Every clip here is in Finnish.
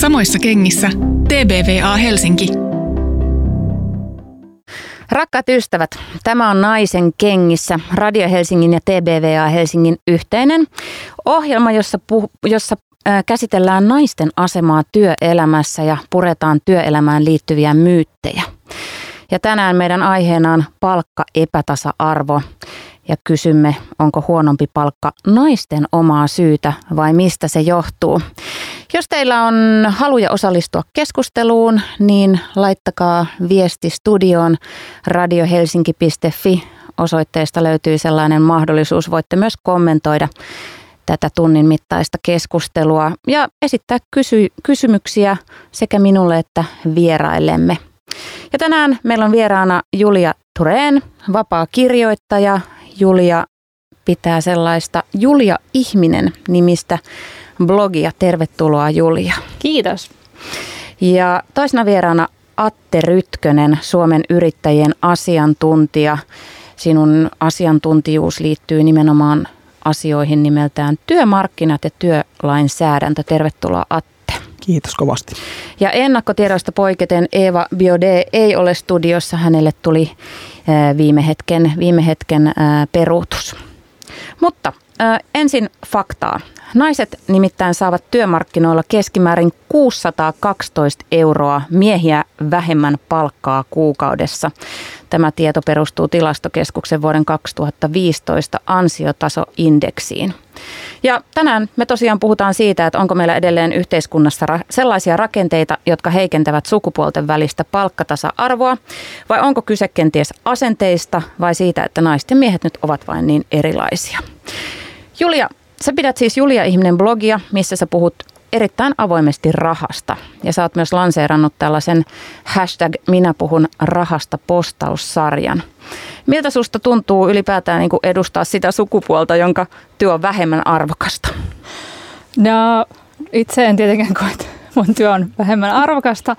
Samoissa kengissä TBVA Helsinki. Rakkaat ystävät, tämä on Naisen kengissä, Radio Helsingin ja TBVA Helsingin yhteinen ohjelma, jossa, puh- jossa käsitellään naisten asemaa työelämässä ja puretaan työelämään liittyviä myyttejä. Ja tänään meidän aiheena on palkka epätasa-arvo ja kysymme, onko huonompi palkka naisten omaa syytä vai mistä se johtuu. Jos teillä on haluja osallistua keskusteluun, niin laittakaa viesti studioon radiohelsinki.fi. Osoitteesta löytyy sellainen mahdollisuus. Voitte myös kommentoida tätä tunnin mittaista keskustelua ja esittää kysy- kysymyksiä sekä minulle että vieraillemme. Ja tänään meillä on vieraana Julia Tureen, vapaa kirjoittaja. Julia pitää sellaista Julia Ihminen nimistä blogia. Tervetuloa Julia. Kiitos. Ja toisena vieraana Atte Rytkönen, Suomen yrittäjien asiantuntija. Sinun asiantuntijuus liittyy nimenomaan asioihin nimeltään työmarkkinat ja työlainsäädäntö. Tervetuloa Atte. Kiitos kovasti. Ja ennakkotiedoista poiketen Eva Biode ei ole studiossa. Hänelle tuli viime hetken, viime hetken peruutus. Mutta ensin faktaa. Naiset nimittäin saavat työmarkkinoilla keskimäärin 612 euroa miehiä vähemmän palkkaa kuukaudessa. Tämä tieto perustuu tilastokeskuksen vuoden 2015 ansiotasoindeksiin. Ja tänään me tosiaan puhutaan siitä, että onko meillä edelleen yhteiskunnassa sellaisia rakenteita, jotka heikentävät sukupuolten välistä palkkatasa-arvoa, vai onko kyse kenties asenteista vai siitä, että naiset ja miehet nyt ovat vain niin erilaisia. Julia, sä pidät siis Julia Ihminen blogia, missä sä puhut erittäin avoimesti rahasta. Ja sä oot myös lanseerannut tällaisen hashtag Minä puhun rahasta postaussarjan. Miltä susta tuntuu ylipäätään niin edustaa sitä sukupuolta, jonka työ on vähemmän arvokasta? No itse en tietenkään koe, että mun työ on vähemmän arvokasta.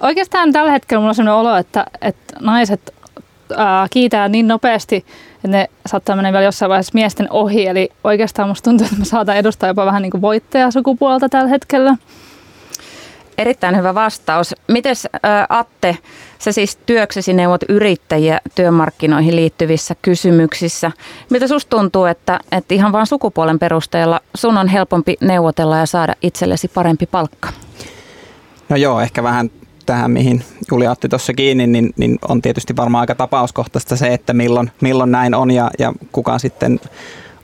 Oikeastaan tällä hetkellä mulla on sellainen olo, että, että naiset ää, kiitää niin nopeasti, että ne saattaa mennä vielä jossain vaiheessa miesten ohi. Eli oikeastaan musta tuntuu, että me saatan edustaa jopa vähän niin kuin voittajasukupuolta tällä hetkellä. Erittäin hyvä vastaus. Mites Atte, sä siis työksesi neuvot yrittäjiä työmarkkinoihin liittyvissä kysymyksissä. Miltä susta tuntuu, että, että ihan vain sukupuolen perusteella sun on helpompi neuvotella ja saada itsellesi parempi palkka? No joo, ehkä vähän tähän, mihin Julia otti tuossa kiinni, niin, niin on tietysti varmaan aika tapauskohtaista se, että milloin, milloin näin on ja, ja kuka sitten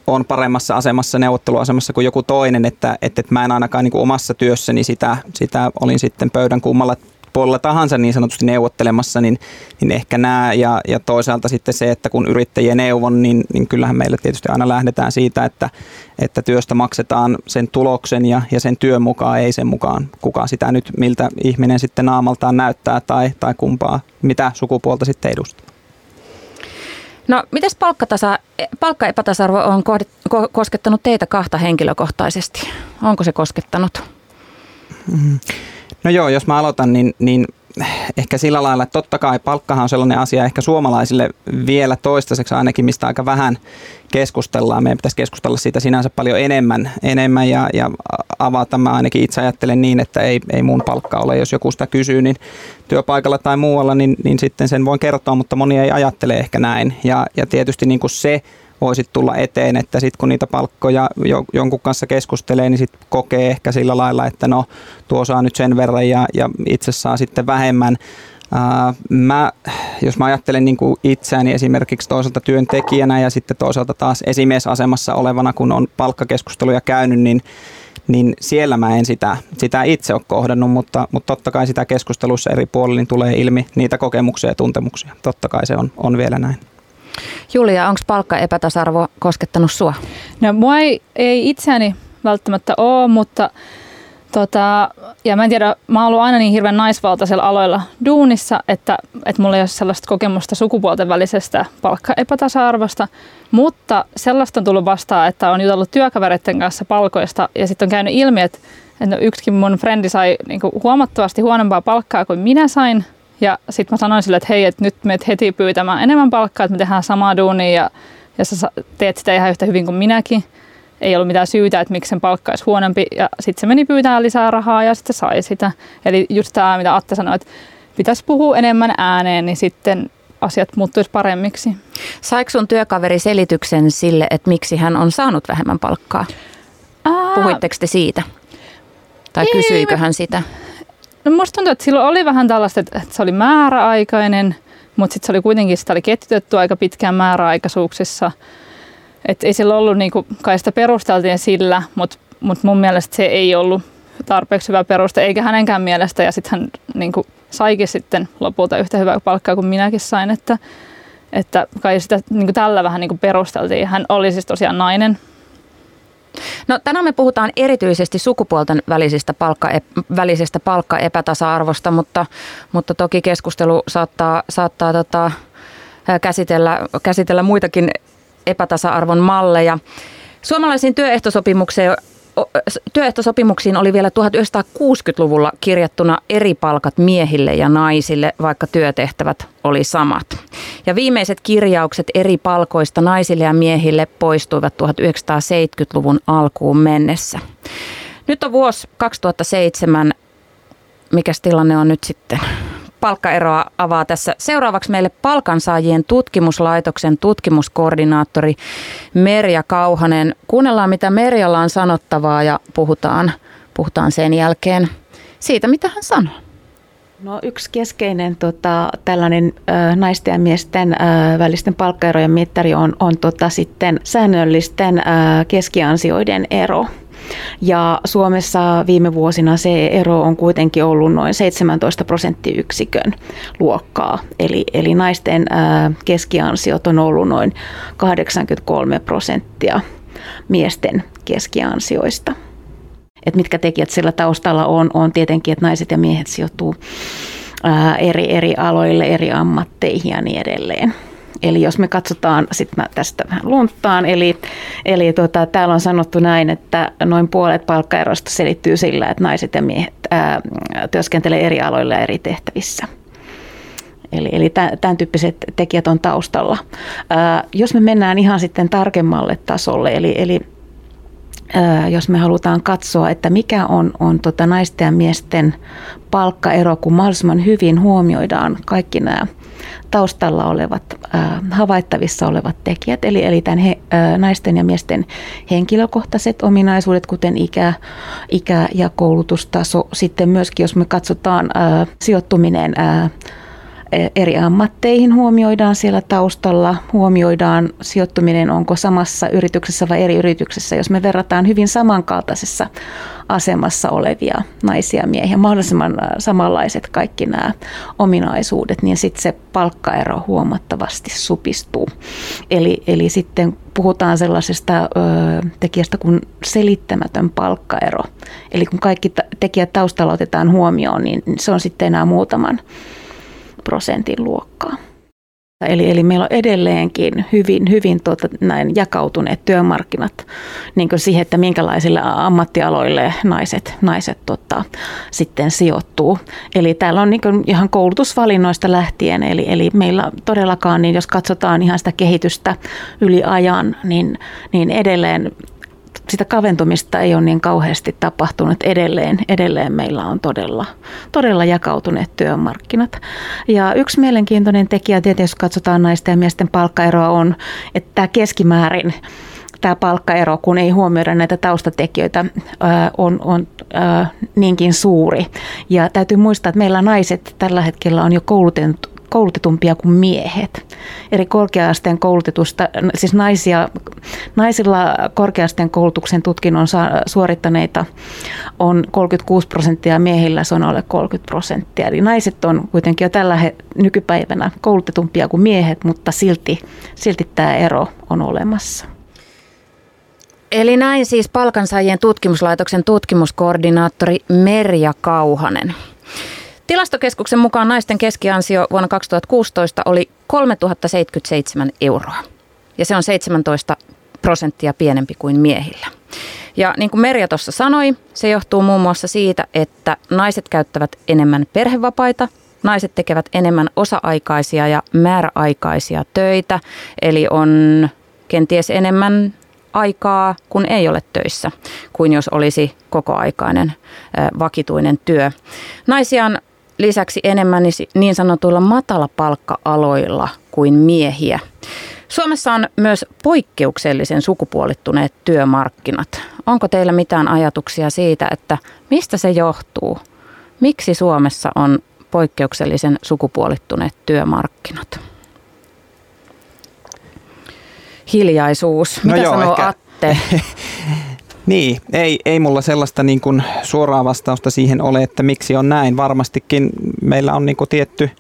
on paremmassa asemassa, neuvotteluasemassa kuin joku toinen, että, että, että mä en ainakaan niin kuin omassa työssäni sitä, sitä olin sitten pöydän kummalla puolella tahansa niin sanotusti neuvottelemassa, niin, niin ehkä nämä ja, ja toisaalta sitten se, että kun yrittäjien neuvon, niin, niin kyllähän meillä tietysti aina lähdetään siitä, että, että työstä maksetaan sen tuloksen ja, ja sen työn mukaan, ei sen mukaan, kuka sitä nyt, miltä ihminen sitten naamaltaan näyttää tai, tai kumpaa, mitä sukupuolta sitten edustaa. No, miten palkkatasa, palkkaepätasa-arvo on ko, koskettanut teitä kahta henkilökohtaisesti? Onko se koskettanut? Mm. No joo, jos mä aloitan, niin, niin ehkä sillä lailla, että totta kai palkkahan on sellainen asia ehkä suomalaisille vielä toistaiseksi ainakin, mistä aika vähän keskustellaan. Meidän pitäisi keskustella siitä sinänsä paljon enemmän, enemmän ja, ja avata. Mä ainakin itse ajattelen niin, että ei, ei mun palkka ole. Jos joku sitä kysyy, niin työpaikalla tai muualla, niin, niin sitten sen voin kertoa, mutta moni ei ajattele ehkä näin. Ja, ja tietysti niin kuin se, voisi tulla eteen, että sitten kun niitä palkkoja jo, jonkun kanssa keskustelee, niin sitten kokee ehkä sillä lailla, että no tuo saa nyt sen verran ja, ja itse saa sitten vähemmän. Mä, jos mä ajattelen niin kuin itseäni esimerkiksi toisaalta työntekijänä ja sitten toisaalta taas esimiesasemassa olevana, kun on palkkakeskusteluja käynyt, niin, niin siellä mä en sitä, sitä itse ole kohdannut, mutta, mutta totta kai sitä keskustelussa eri puolilla niin tulee ilmi niitä kokemuksia ja tuntemuksia. Totta kai se on, on vielä näin. Julia, onko palkka epätasa-arvo koskettanut sua? No mua ei, ei itseäni välttämättä ole, mutta tota, ja mä en tiedä, mä oon ollut aina niin hirveän naisvaltaisella aloilla duunissa, että, että mulla ei ole sellaista kokemusta sukupuolten välisestä palkkaepätasa-arvosta, mutta sellaista on tullut vastaan, että on jutellut työkavereiden kanssa palkoista ja sitten on käynyt ilmi, että, että yksikin mun frendi sai niin huomattavasti huonompaa palkkaa kuin minä sain ja sitten mä sanoin sille, että hei, että nyt meet heti pyytämään enemmän palkkaa, että me tehdään samaa duunia ja, ja sä teet sitä ihan yhtä hyvin kuin minäkin. ei ollut mitään syytä, että miksi sen palkka olisi huonompi. Ja sitten se meni pyytää lisää rahaa ja sitten sai sitä. Eli just tämä, mitä Atte sanoi, että pitäisi puhua enemmän ääneen, niin sitten asiat muuttuisi paremmiksi. Saiko sun työkaveri selityksen sille, että miksi hän on saanut vähemmän palkkaa? Ää... Puhuitteko te siitä? Tai ei, kysyikö hän sitä? No musta tuntuu, että silloin oli vähän tällaista, että se oli määräaikainen, mutta sitten se oli kuitenkin, sitä oli ketjutettu aika pitkään määräaikaisuuksissa. Että ei sillä ollut, niinku, kai sitä perusteltiin sillä, mutta mut mun mielestä se ei ollut tarpeeksi hyvä peruste, eikä hänenkään mielestä. Ja sitten hän niinku, saikin sitten lopulta yhtä hyvää palkkaa kuin minäkin sain, että, että kai sitä niinku, tällä vähän niinku, perusteltiin. Hän oli siis tosiaan nainen, No, tänään me puhutaan erityisesti sukupuolten välisistä palkka, välisestä palkkaepätasa-arvosta, mutta, mutta toki keskustelu saattaa, saattaa tota, käsitellä, käsitellä muitakin epätasa-arvon malleja. Suomalaisiin työehtosopimukseen työehtosopimuksiin oli vielä 1960-luvulla kirjattuna eri palkat miehille ja naisille, vaikka työtehtävät oli samat. Ja viimeiset kirjaukset eri palkoista naisille ja miehille poistuivat 1970-luvun alkuun mennessä. Nyt on vuosi 2007. Mikäs tilanne on nyt sitten? Palkkaeroa avaa tässä seuraavaksi meille palkansaajien tutkimuslaitoksen tutkimuskoordinaattori Merja Kauhanen. Kuunnellaan, mitä Merjalla on sanottavaa ja puhutaan, puhutaan sen jälkeen siitä, mitä hän sanoo. No, yksi keskeinen tota, tällainen ö, naisten ja miesten ö, välisten palkkaerojen mittari on, on tota, sitten säännöllisten ö, keskiansioiden ero. Ja Suomessa viime vuosina se ero on kuitenkin ollut noin 17 prosenttiyksikön luokkaa. Eli, eli naisten keskiansiot on ollut noin 83 prosenttia miesten keskiansioista. Et mitkä tekijät sillä taustalla on, on tietenkin, että naiset ja miehet sijoittuu eri, eri aloille, eri ammatteihin ja niin edelleen. Eli jos me katsotaan, sitten mä tästä vähän lunttaan, eli, eli tota, täällä on sanottu näin, että noin puolet palkkaerosta selittyy sillä, että naiset ja miehet ää, työskentelee eri aloilla ja eri tehtävissä. Eli, eli tämän tyyppiset tekijät on taustalla. Ää, jos me mennään ihan sitten tarkemmalle tasolle, eli, eli jos me halutaan katsoa, että mikä on, on tota naisten ja miesten palkkaero, kun mahdollisimman hyvin huomioidaan kaikki nämä taustalla olevat, havaittavissa olevat tekijät, eli, eli tämän he, naisten ja miesten henkilökohtaiset ominaisuudet, kuten ikä, ikä ja koulutustaso. Sitten myöskin, jos me katsotaan sijoittuminen eri ammatteihin huomioidaan siellä taustalla, huomioidaan sijoittuminen, onko samassa yrityksessä vai eri yrityksessä. Jos me verrataan hyvin samankaltaisessa asemassa olevia naisia ja miehiä, mahdollisimman samanlaiset kaikki nämä ominaisuudet, niin sitten se palkkaero huomattavasti supistuu. Eli, eli sitten puhutaan sellaisesta ö, tekijästä kuin selittämätön palkkaero. Eli kun kaikki tekijät taustalla otetaan huomioon, niin se on sitten enää muutaman prosentin luokkaa. Eli, eli meillä on edelleenkin hyvin, hyvin tuota, näin jakautuneet työmarkkinat niin siihen, että minkälaisille ammattialoille naiset, naiset tota, sitten sijoittuu. Eli täällä on niin ihan koulutusvalinnoista lähtien, eli, eli meillä todellakaan, niin jos katsotaan ihan sitä kehitystä yli ajan, niin, niin edelleen sitä kaventumista ei ole niin kauheasti tapahtunut. Edelleen, edelleen meillä on todella, todella jakautuneet työmarkkinat. Ja yksi mielenkiintoinen tekijä, tietysti jos katsotaan naisten ja miesten palkkaeroa, on, että tämä keskimäärin tämä palkkaero, kun ei huomioida näitä taustatekijöitä, on, on niinkin suuri. Ja täytyy muistaa, että meillä naiset tällä hetkellä on jo koulutettu, koulutetumpia kuin miehet. Eri korkeasteen koulutetusta, siis naisia, naisilla korkeasteen koulutuksen tutkinnon suorittaneita on 36 prosenttia ja miehillä se on alle 30 prosenttia. Eli naiset on kuitenkin jo tällä nykypäivänä koulutetumpia kuin miehet, mutta silti, silti tämä ero on olemassa. Eli näin siis palkansaajien tutkimuslaitoksen tutkimuskoordinaattori Merja Kauhanen. Tilastokeskuksen mukaan naisten keskiansio vuonna 2016 oli 3077 euroa. Ja se on 17 prosenttia pienempi kuin miehillä. Ja niin kuin Merja tuossa sanoi, se johtuu muun muassa siitä, että naiset käyttävät enemmän perhevapaita, naiset tekevät enemmän osa-aikaisia ja määräaikaisia töitä, eli on kenties enemmän aikaa, kun ei ole töissä, kuin jos olisi kokoaikainen vakituinen työ. Naisia on lisäksi enemmän niin sanotuilla matalapalkka-aloilla kuin miehiä. Suomessa on myös poikkeuksellisen sukupuolittuneet työmarkkinat. Onko teillä mitään ajatuksia siitä, että mistä se johtuu? Miksi Suomessa on poikkeuksellisen sukupuolittuneet työmarkkinat? Hiljaisuus. Mitä no joo, sanoo ehkä... Atte? Niin, ei, ei mulla sellaista niin kuin suoraa vastausta siihen ole, että miksi on näin. Varmastikin meillä on niin kuin tietty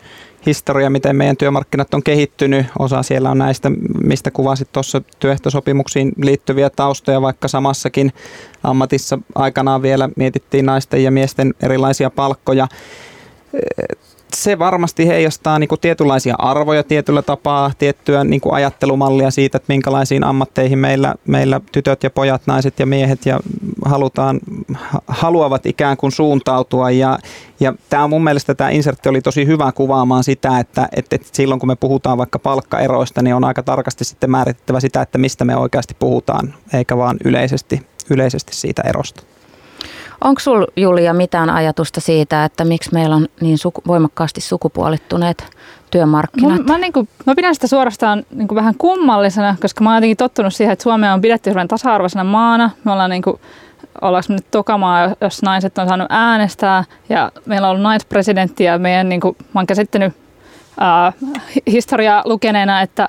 historia, miten meidän työmarkkinat on kehittynyt. Osa siellä on näistä, mistä kuvasit tuossa työehtosopimuksiin liittyviä taustoja, vaikka samassakin ammatissa aikanaan vielä mietittiin naisten ja miesten erilaisia palkkoja se varmasti heijastaa niin kuin tietynlaisia arvoja tietyllä tapaa, tiettyä niin kuin ajattelumallia siitä, että minkälaisiin ammatteihin meillä, meillä tytöt ja pojat, naiset ja miehet ja halutaan, haluavat ikään kuin suuntautua. Ja, ja tämä mun mielestä tämä insertti oli tosi hyvä kuvaamaan sitä, että, että silloin kun me puhutaan vaikka palkkaeroista, niin on aika tarkasti sitten määritettävä sitä, että mistä me oikeasti puhutaan, eikä vaan yleisesti, yleisesti siitä erosta. Onko sinulla Julia mitään ajatusta siitä, että miksi meillä on niin suku, voimakkaasti sukupuolittuneet työmarkkinat? Mä, mä, niin kuin, mä pidän sitä suorastaan niin kuin vähän kummallisena, koska mä oon jotenkin tottunut siihen, että Suomea on pidetty hyvän tasa-arvoisena maana. Me ollaan niin kuin, ollaanko me nyt tokamaa, jos naiset on saanut äänestää ja meillä on ollut naispresidentti ja meidän, niin kuin, mä oon käsittänyt ää, historiaa lukeneena, että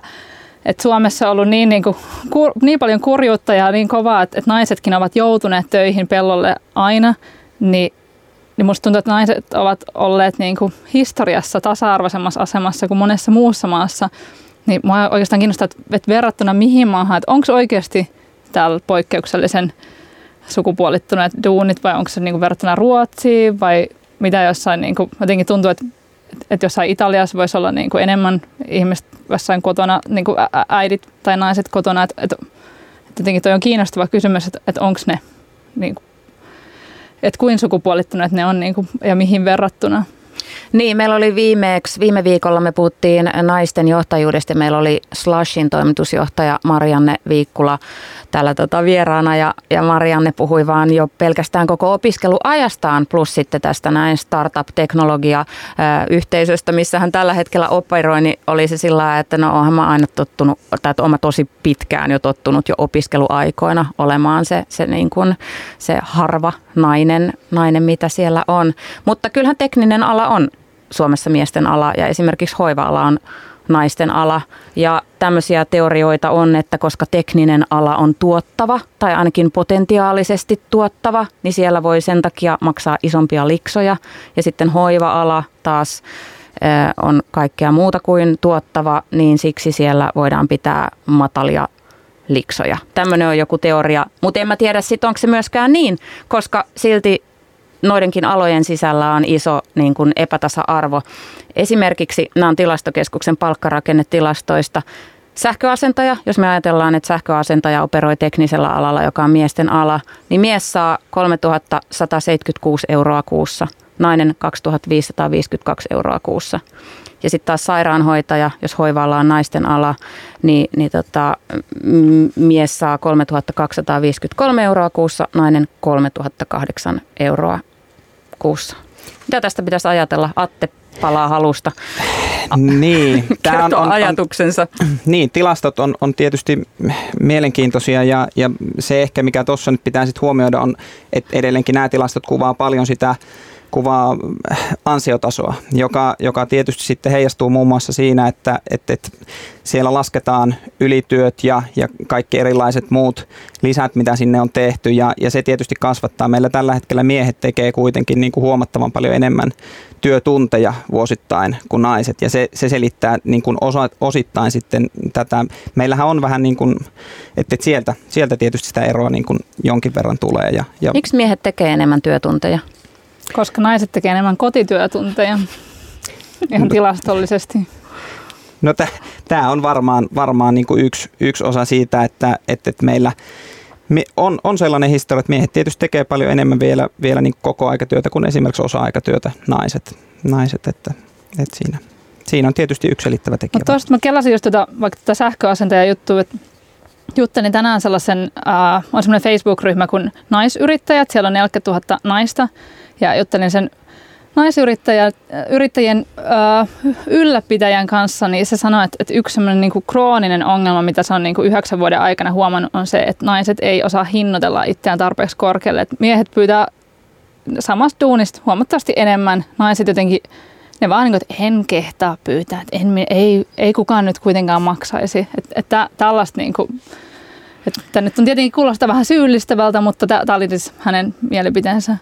että Suomessa on ollut niin, niin, kuin, kur, niin paljon kurjuutta ja niin kovaa, että, että naisetkin ovat joutuneet töihin pellolle aina, niin, niin musta tuntuu, että naiset ovat olleet niin kuin historiassa tasa-arvoisemmassa asemassa kuin monessa muussa maassa. Niin mua oikeastaan kiinnostaa, että, että verrattuna mihin maahan, että onko oikeasti täällä poikkeuksellisen sukupuolittuneet duunit vai onko se niin kuin verrattuna Ruotsiin vai mitä jossain, niin kuin, jotenkin tuntuu, että että jossain Italiassa voisi olla niin kuin enemmän ihmiset jossain kotona, niin kuin äidit tai naiset kotona, että, että, että jotenkin toi on kiinnostava kysymys, että, että onko ne, niin kuin, että kuin sukupuolittuneet ne on niin kuin, ja mihin verrattuna. Niin, meillä oli viimeksi, viime viikolla me puhuttiin naisten johtajuudesta meillä oli Slashin toimitusjohtaja Marianne Viikkula täällä tota vieraana ja, ja Marianne puhui vaan jo pelkästään koko opiskeluajastaan plus sitten tästä näin startup-teknologia-yhteisöstä, missä hän tällä hetkellä operoi, niin oli se sillä että no onhan mä aina tottunut, tai että tosi pitkään jo tottunut jo opiskeluaikoina olemaan se, se, niin kuin, se harva nainen, nainen, mitä siellä on. Mutta kyllähän tekninen ala on Suomessa miesten ala ja esimerkiksi hoiva-ala on naisten ala. Ja tämmöisiä teorioita on, että koska tekninen ala on tuottava tai ainakin potentiaalisesti tuottava, niin siellä voi sen takia maksaa isompia liksoja. Ja sitten hoiva-ala taas on kaikkea muuta kuin tuottava, niin siksi siellä voidaan pitää matalia liksoja. Tämmöinen on joku teoria, mutta en mä tiedä sitten onko se myöskään niin, koska silti noidenkin alojen sisällä on iso niin kuin epätasa-arvo. Esimerkiksi nämä on tilastokeskuksen palkkarakennetilastoista. Sähköasentaja, jos me ajatellaan, että sähköasentaja operoi teknisellä alalla, joka on miesten ala, niin mies saa 3176 euroa kuussa, nainen 2552 euroa kuussa. Ja sitten taas sairaanhoitaja, jos hoivaalla on naisten ala, niin, niin tota, mies saa 3253 euroa kuussa, nainen 3008 euroa kuussa. Mitä tästä pitäisi ajatella? Atte palaa halusta. Niin, tämä on, on, ajatuksensa. On, niin, tilastot on, on tietysti mielenkiintoisia ja, ja se ehkä mikä tuossa nyt pitää sitten huomioida on, että edelleenkin nämä tilastot kuvaa paljon sitä kuvaa ansiotasoa, joka, joka tietysti sitten heijastuu muun muassa siinä, että, että, että siellä lasketaan ylityöt ja, ja kaikki erilaiset muut lisät, mitä sinne on tehty ja, ja se tietysti kasvattaa. Meillä tällä hetkellä miehet tekee kuitenkin niin kuin huomattavan paljon enemmän työtunteja vuosittain kuin naiset ja se, se selittää niin kuin osa, osittain sitten tätä. Meillähän on vähän niin kuin, että sieltä, sieltä tietysti sitä eroa niin kuin jonkin verran tulee. Ja, ja Miksi miehet tekee enemmän työtunteja? Koska naiset tekee enemmän kotityötunteja ihan tilastollisesti. No tämä on varmaan, varmaan niin kuin yksi, yksi osa siitä, että, että, että meillä on, on sellainen historia, että miehet tietysti tekee paljon enemmän vielä, vielä niin koko aikatyötä kuin esimerkiksi osa-aikatyötä naiset. naiset että, että siinä, siinä on tietysti yksi selittävä tekijä. Mutta tuosta mä kelasin just tätä, vaikka tätä sähköasentajan juttua, että juttelin tänään sellaisen, äh, on semmoinen Facebook-ryhmä kuin Naisyrittäjät, siellä on 40 000 naista ja juttelin sen naisyrittäjien äh, ylläpitäjän kanssa, niin se sanoi, että, että yksi semmoinen niin krooninen ongelma, mitä se on niin kuin yhdeksän vuoden aikana huomannut, on se, että naiset ei osaa hinnoitella itseään tarpeeksi korkealle. Että miehet pyytää samasta duunista huomattavasti enemmän. Naiset jotenkin, ne vaan niin kuin, että en kehtaa pyytää, että en, ei, ei kukaan nyt kuitenkaan maksaisi. Että, että tällaista niin kuin, että nyt on tietenkin kuulostaa vähän syyllistävältä, mutta tämä oli siis hänen mielipiteensä.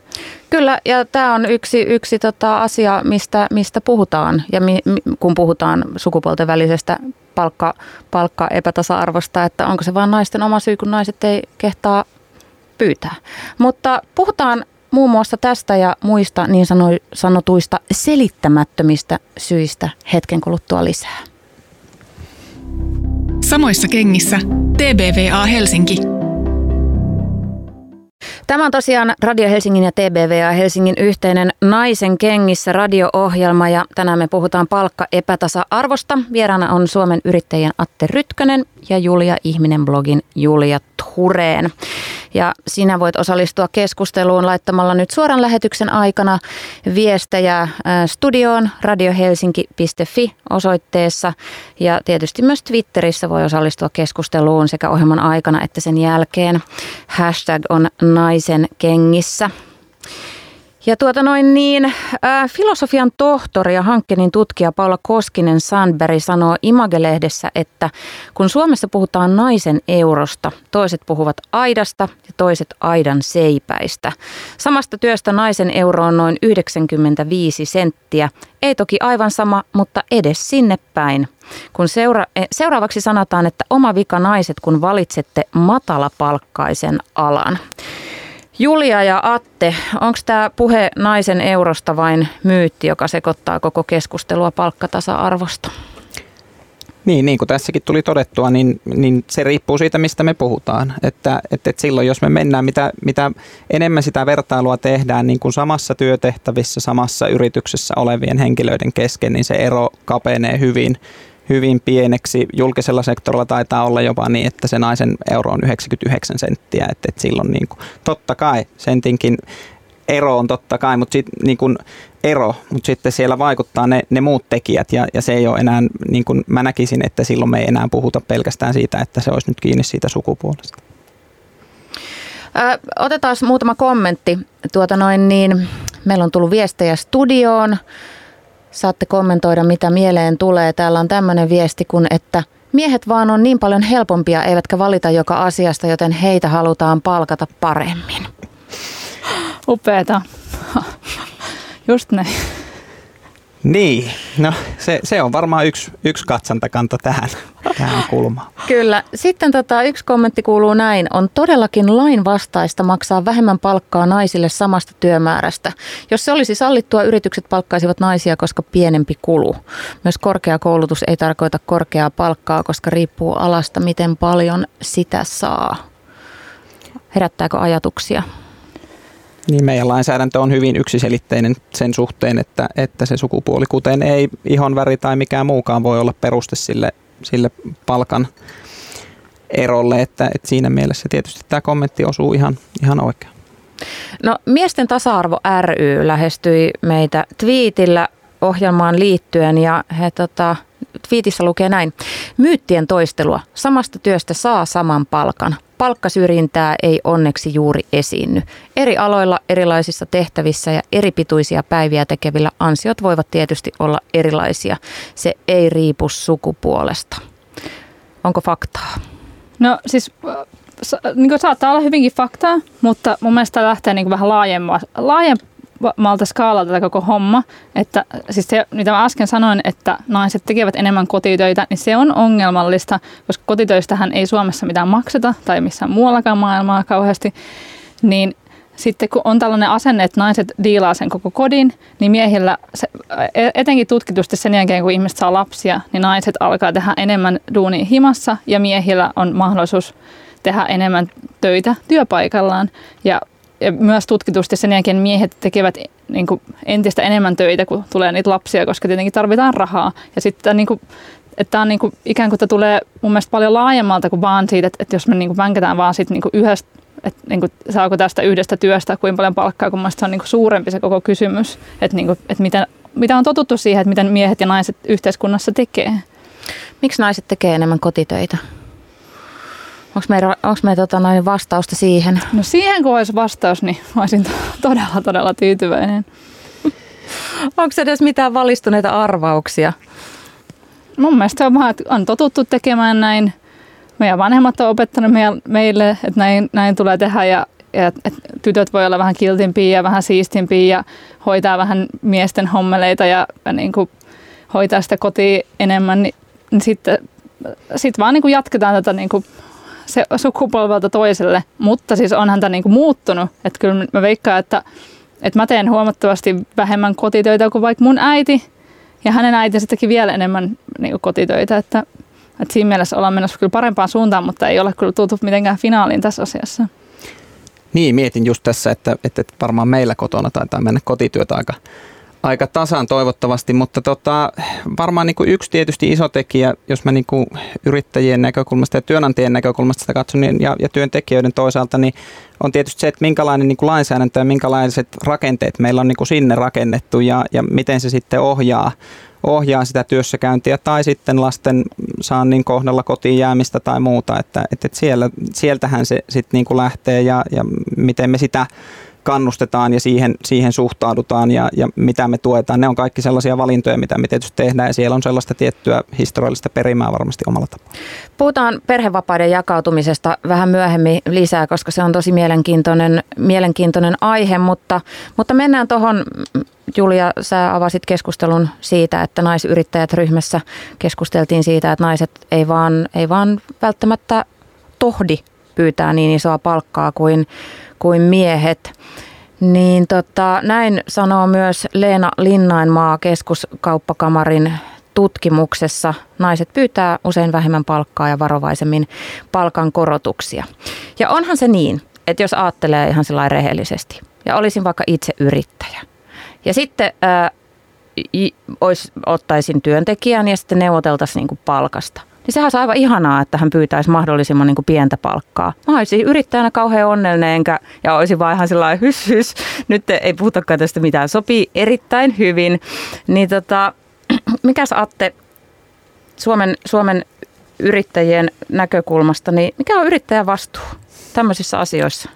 Kyllä, ja tämä on yksi, yksi tota asia, mistä, mistä puhutaan, ja mi, kun puhutaan sukupuolten välisestä palkka, palkka epätasa-arvosta, että onko se vain naisten oma syy, kun naiset ei kehtaa pyytää. Mutta puhutaan muun muassa tästä ja muista niin sanotuista selittämättömistä syistä hetken kuluttua lisää. Samoissa kengissä TBVA Helsinki. Tämä on tosiaan Radio Helsingin ja TBVA Helsingin yhteinen Naisen kengissä radio-ohjelma ja tänään me puhutaan palkka epätasa-arvosta. Vieraana on Suomen yrittäjien Atte Rytkönen ja Julia Ihminen blogin Julia Tureen. Ja sinä voit osallistua keskusteluun laittamalla nyt suoran lähetyksen aikana viestejä äh, studioon radiohelsinki.fi osoitteessa. Ja tietysti myös Twitterissä voi osallistua keskusteluun sekä ohjelman aikana että sen jälkeen. Hashtag on naisen kengissä. Ja tuota noin niin, äh, filosofian tohtori ja hankkenin tutkija Paula Koskinen Sandberg sanoo Image-lehdessä, että kun Suomessa puhutaan naisen eurosta, toiset puhuvat aidasta ja toiset aidan seipäistä. Samasta työstä naisen euro on noin 95 senttiä. Ei toki aivan sama, mutta edes sinne päin. Kun seura- eh, seuraavaksi sanotaan, että oma vika naiset, kun valitsette matalapalkkaisen alan. Julia ja Atte, onko tämä puhe naisen eurosta vain myytti, joka sekoittaa koko keskustelua palkkatasa-arvosta? Niin, niin kuin tässäkin tuli todettua, niin, niin se riippuu siitä, mistä me puhutaan. Että, että, että silloin, jos me mennään, mitä, mitä enemmän sitä vertailua tehdään niin kuin samassa työtehtävissä, samassa yrityksessä olevien henkilöiden kesken, niin se ero kapenee hyvin hyvin pieneksi. Julkisella sektorilla taitaa olla jopa niin, että se naisen euro on 99 senttiä, että, että silloin niin kuin, totta kai sentinkin ero on totta kai, mutta sit, niin kuin ero, mutta sitten siellä vaikuttaa ne, ne muut tekijät ja, ja se ei ole enää, niin kuin mä näkisin, että silloin me ei enää puhuta pelkästään siitä, että se olisi nyt kiinni siitä sukupuolesta. Otetaan muutama kommentti. Tuota noin niin, meillä on tullut viestejä studioon. Saatte kommentoida, mitä mieleen tulee. Täällä on tämmöinen viesti kun, että miehet vaan on niin paljon helpompia, eivätkä valita joka asiasta, joten heitä halutaan palkata paremmin. Upeeta. Just näin. Niin, no se, se on varmaan yksi, yksi katsantakanta tähän, tähän kulmaan. Kyllä. Sitten tota, yksi kommentti kuuluu näin. On todellakin lainvastaista maksaa vähemmän palkkaa naisille samasta työmäärästä. Jos se olisi sallittua, yritykset palkkaisivat naisia, koska pienempi kulu. Myös korkeakoulutus ei tarkoita korkeaa palkkaa, koska riippuu alasta, miten paljon sitä saa. Herättääkö ajatuksia? Niin meidän lainsäädäntö on hyvin yksiselitteinen sen suhteen, että, että se sukupuoli, kuten ei ihonväri tai mikään muukaan voi olla peruste sille, sille palkan erolle, että, että siinä mielessä tietysti tämä kommentti osuu ihan, ihan oikein. No Miesten tasa-arvo ry lähestyi meitä twiitillä ohjelmaan liittyen ja he tota, twiitissä lukee näin. Myyttien toistelua. Samasta työstä saa saman palkan. Palkkasyrjintää ei onneksi juuri esiinny. Eri aloilla, erilaisissa tehtävissä ja eri pituisia päiviä tekevillä ansiot voivat tietysti olla erilaisia. Se ei riipu sukupuolesta. Onko faktaa? No siis niin kuin saattaa olla hyvinkin faktaa, mutta mun mielestä lähtee niin kuin vähän laajemmalta malta skaalata tätä koko homma. Että, siis se, mitä mä äsken sanoin, että naiset tekevät enemmän kotitöitä, niin se on ongelmallista, koska kotitöistähän ei Suomessa mitään makseta tai missään muuallakaan maailmaa kauheasti. Niin sitten kun on tällainen asenne, että naiset diilaa sen koko kodin, niin miehillä, se, e, etenkin tutkitusti sen jälkeen kun ihmiset saa lapsia, niin naiset alkaa tehdä enemmän duunia himassa ja miehillä on mahdollisuus tehdä enemmän töitä työpaikallaan. Ja ja myös tutkitusti sen jälkeen miehet tekevät niin kuin entistä enemmän töitä, kun tulee niitä lapsia, koska tietenkin tarvitaan rahaa. Ja sitten niin kuin, että tämä on niin kuin, ikään kuin tulee mun mielestä paljon laajemmalta kuin vaan siitä, että, että jos me niin kuin vaan siitä niin kuin yhdestä, että niin kuin, saako tästä yhdestä työstä kuinka paljon palkkaa, kun se on niin kuin suurempi se koko kysymys, että, niin kuin, että miten, mitä on totuttu siihen, että miten miehet ja naiset yhteiskunnassa tekee. Miksi naiset tekee enemmän kotitöitä? Onko meillä, meillä tota noin vastausta siihen? No siihen kun olisi vastaus, niin olisin todella, todella tyytyväinen. onko edes mitään valistuneita arvauksia? Mun mielestä on vaan, että on totuttu tekemään näin. Meidän vanhemmat on opettanut meille, että näin, näin tulee tehdä ja, ja että tytöt voi olla vähän kiltimpiä ja vähän siistimpiä ja hoitaa vähän miesten hommeleita ja, ja niin kuin hoitaa sitä kotia enemmän, niin, niin sitten sit vaan niin kuin jatketaan tätä niin kuin se sukupolvelta toiselle, mutta siis onhan tämä niinku muuttunut. Että kyllä mä veikkaan, että, että mä teen huomattavasti vähemmän kotitöitä kuin vaikka mun äiti, ja hänen äitinsä teki vielä enemmän niinku kotitöitä, että, että siinä mielessä ollaan menossa kyllä parempaan suuntaan, mutta ei ole kyllä tultu mitenkään finaaliin tässä asiassa. Niin, mietin just tässä, että, että varmaan meillä kotona taitaa mennä kotityötä aika aika tasan toivottavasti, mutta tota, varmaan niin kuin yksi tietysti iso tekijä, jos mä niin kuin yrittäjien näkökulmasta ja työnantajien näkökulmasta sitä katson niin, ja, ja työntekijöiden toisaalta, niin on tietysti se, että minkälainen niin kuin lainsäädäntö ja minkälaiset rakenteet meillä on niin kuin sinne rakennettu ja, ja miten se sitten ohjaa, ohjaa sitä työssäkäyntiä. Tai sitten lasten saannin kohdalla kotiin jäämistä tai muuta, että, että siellä, sieltähän se sitten niin kuin lähtee ja, ja miten me sitä kannustetaan ja siihen, siihen suhtaudutaan ja, ja mitä me tuetaan. Ne on kaikki sellaisia valintoja, mitä me tietysti tehdään ja siellä on sellaista tiettyä historiallista perimää varmasti omalla tapaa. Puhutaan perhevapaiden jakautumisesta vähän myöhemmin lisää, koska se on tosi mielenkiintoinen, mielenkiintoinen aihe, mutta, mutta mennään tuohon Julia, sä avasit keskustelun siitä, että naisyrittäjät ryhmässä keskusteltiin siitä, että naiset ei vaan, ei vaan välttämättä tohdi pyytää niin isoa palkkaa kuin, kuin miehet. Niin tota, näin sanoo myös Leena Linnainmaa keskuskauppakamarin tutkimuksessa. Naiset pyytää usein vähemmän palkkaa ja varovaisemmin palkan korotuksia. Ja onhan se niin, että jos ajattelee ihan sellainen rehellisesti ja olisin vaikka itse yrittäjä. Ja sitten ää, ois, ottaisin työntekijän ja sitten neuvoteltaisiin niin palkasta niin sehän on aivan ihanaa, että hän pyytäisi mahdollisimman niin kuin pientä palkkaa. Mä olisin yrittäjänä kauhean onnellinen enkä, ja olisin vaan ihan sellainen hys hys. Nyt ei puhutakaan tästä mitään. Sopii erittäin hyvin. Niin tota, mikäs Atte Suomen, Suomen yrittäjien näkökulmasta, niin mikä on yrittäjän vastuu tämmöisissä asioissa?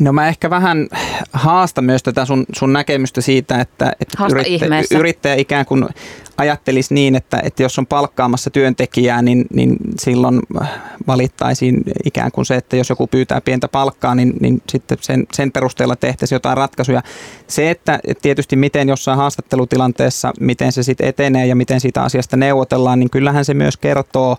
No mä ehkä vähän haasta myös tätä sun, sun näkemystä siitä, että, että yrittäjä, yrittäjä ikään kuin ajattelisi niin, että, että jos on palkkaamassa työntekijää, niin, niin silloin valittaisiin ikään kuin se, että jos joku pyytää pientä palkkaa, niin, niin sitten sen, sen perusteella tehtäisiin jotain ratkaisuja. Se, että tietysti miten jossain haastattelutilanteessa, miten se sitten etenee ja miten siitä asiasta neuvotellaan, niin kyllähän se myös kertoo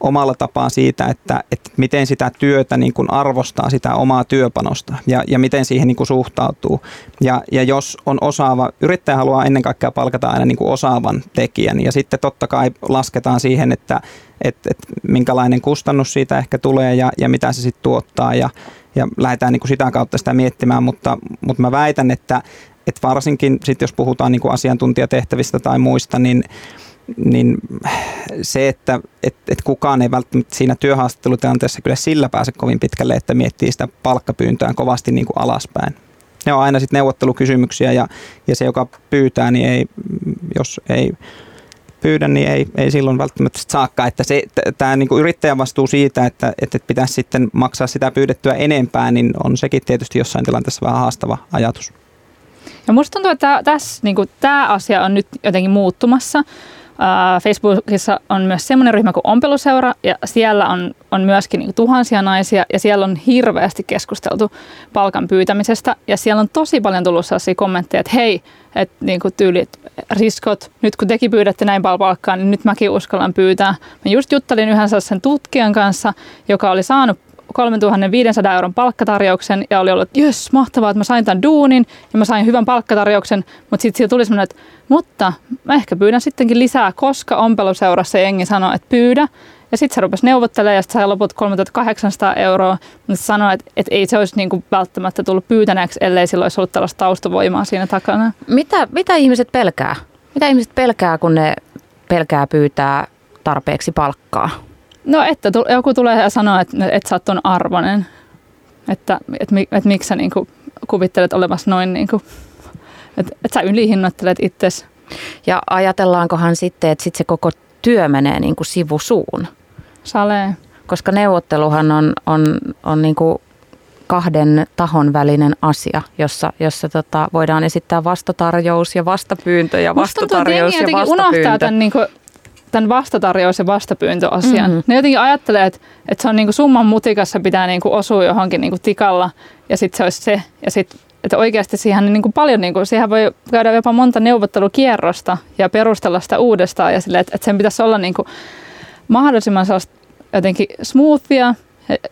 omalla tapaa siitä, että, että miten sitä työtä niin kuin arvostaa sitä omaa työpanosta ja, ja miten siihen niin kuin suhtautuu. Ja, ja jos on osaava, yrittäjä haluaa ennen kaikkea palkata aina niin kuin osaavan tekijän ja sitten totta kai lasketaan siihen, että että että minkälainen kustannus siitä ehkä tulee ja, ja mitä se sitten tuottaa ja, ja lähdetään niin kuin sitä kautta sitä miettimään, mutta, mutta mä väitän, että, että varsinkin sit jos puhutaan niin kuin asiantuntijatehtävistä tai muista, niin niin se, että et, et kukaan ei välttämättä siinä työhaastattelutilanteessa kyllä sillä pääse kovin pitkälle, että miettii sitä palkkapyyntöään kovasti niin kuin alaspäin. Ne on aina sitten neuvottelukysymyksiä ja, ja se, joka pyytää, niin ei, jos ei pyydä, niin ei, ei silloin välttämättä saakka. Että se, tämä niin yrittäjän vastuu siitä, että, että pitäisi sitten maksaa sitä pyydettyä enempää, niin on sekin tietysti jossain tilanteessa vähän haastava ajatus. Ja musta tuntuu, että tässä, niin kuin, tämä asia on nyt jotenkin muuttumassa. Facebookissa on myös semmoinen ryhmä kuin Ompeluseura ja siellä on, on myöskin niin tuhansia naisia ja siellä on hirveästi keskusteltu palkan pyytämisestä ja siellä on tosi paljon tullut sellaisia kommentteja, että hei, että niin kuin tyylit, riskot, nyt kun tekin pyydätte näin paljon palkkaa, niin nyt mäkin uskallan pyytää. Mä just juttelin yhden sellaisen tutkijan kanssa, joka oli saanut 3500 euron palkkatarjouksen ja oli ollut, että jös, mahtavaa, että mä sain tämän duunin ja mä sain hyvän palkkatarjouksen, mutta sitten siitä tuli semmoinen, että mutta mä ehkä pyydän sittenkin lisää, koska ompeluseurassa jengi sanoi, että pyydä. Ja sitten se rupesi neuvottelemaan ja sitten sai loput 3800 euroa, mutta sanoi, että, että ei se olisi niinku välttämättä tullut pyytäneeksi, ellei sillä olisi ollut tällaista taustavoimaa siinä takana. Mitä, mitä ihmiset pelkää? Mitä ihmiset pelkää, kun ne pelkää pyytää tarpeeksi palkkaa? No, että joku tulee ja sanoo, että, että sä oot ton arvoinen. Että, että, että miksi sä niin kuin kuvittelet olevassa noin, niin kuin, että, että sä ylihinnoittelet itsesi. Ja ajatellaankohan sitten, että sitten se koko työ menee niin kuin sivusuun? Salee. Koska neuvotteluhan on, on, on niin kuin kahden tahon välinen asia, jossa, jossa tota, voidaan esittää vastatarjous ja vastapyyntö ja vastatarjous ja vastapyyntö. unohtaa tämän, niin kuin, tämän vastatarjous ja vastapyyntöasian. Mm-hmm. Ne jotenkin ajattelee, että, että se on niin kuin summan mutikassa pitää niin kuin osua johonkin niin kuin tikalla ja sitten se olisi se. Ja sitten että oikeasti siihen niin kuin paljon, niin kuin, siihen voi käydä jopa monta neuvottelukierrosta ja perustella sitä uudestaan ja sille, että, että sen pitäisi olla niin kuin mahdollisimman jotenkin smoothia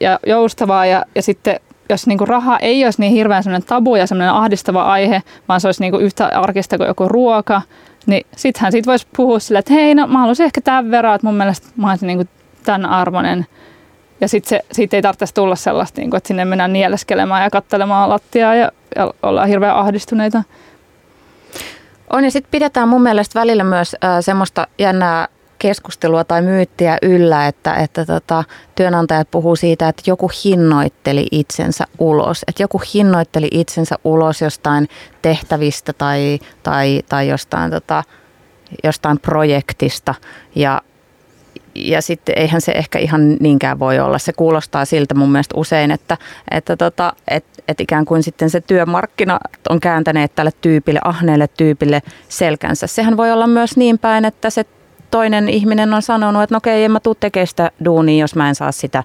ja joustavaa ja, ja sitten jos niinku raha ei olisi niin hirveän tabu ja ahdistava aihe, vaan se olisi niinku yhtä arkista kuin joku ruoka, niin sittenhän siitä voisi puhua sillä, että hei, no mä haluaisin ehkä tämän verran, että mun mielestä mä olisin niinku tämän arvoinen. Ja sitten siitä ei tarvitsisi tulla sellaista, niinku, että sinne mennään nieleskelemään ja katselemaan lattiaa ja, ja ollaan hirveän ahdistuneita. On ja sitten pidetään mun mielestä välillä myös äh, semmoista jännää keskustelua tai myyttiä yllä, että, että tota, työnantajat puhuu siitä, että joku hinnoitteli itsensä ulos. Että joku hinnoitteli itsensä ulos jostain tehtävistä tai, tai, tai jostain, tota, jostain projektista. Ja, ja sitten eihän se ehkä ihan niinkään voi olla. Se kuulostaa siltä mun mielestä usein, että, että tota, et, et ikään kuin sitten se työmarkkina on kääntäneet tälle tyypille, ahneelle tyypille selkänsä. Sehän voi olla myös niin päin, että se toinen ihminen on sanonut, että no okei, en mä tuu tekemään sitä duunia, jos mä en saa sitä,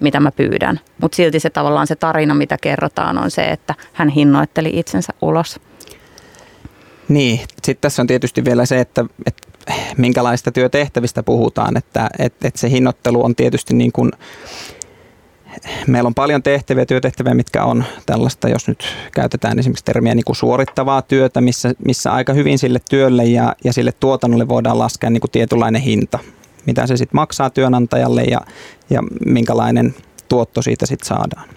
mitä mä pyydän. Mutta silti se tavallaan se tarina, mitä kerrotaan, on se, että hän hinnoitteli itsensä ulos. Niin, sitten tässä on tietysti vielä se, että, että minkälaista työtehtävistä puhutaan, että, että, että se hinnoittelu on tietysti niin kuin meillä on paljon tehtäviä, työtehtäviä, mitkä on tällaista, jos nyt käytetään esimerkiksi termiä niin kuin suorittavaa työtä, missä, missä aika hyvin sille työlle ja, ja sille tuotannolle voidaan laskea niin kuin tietynlainen hinta. Mitä se sitten maksaa työnantajalle ja, ja minkälainen tuotto siitä sitten saadaan.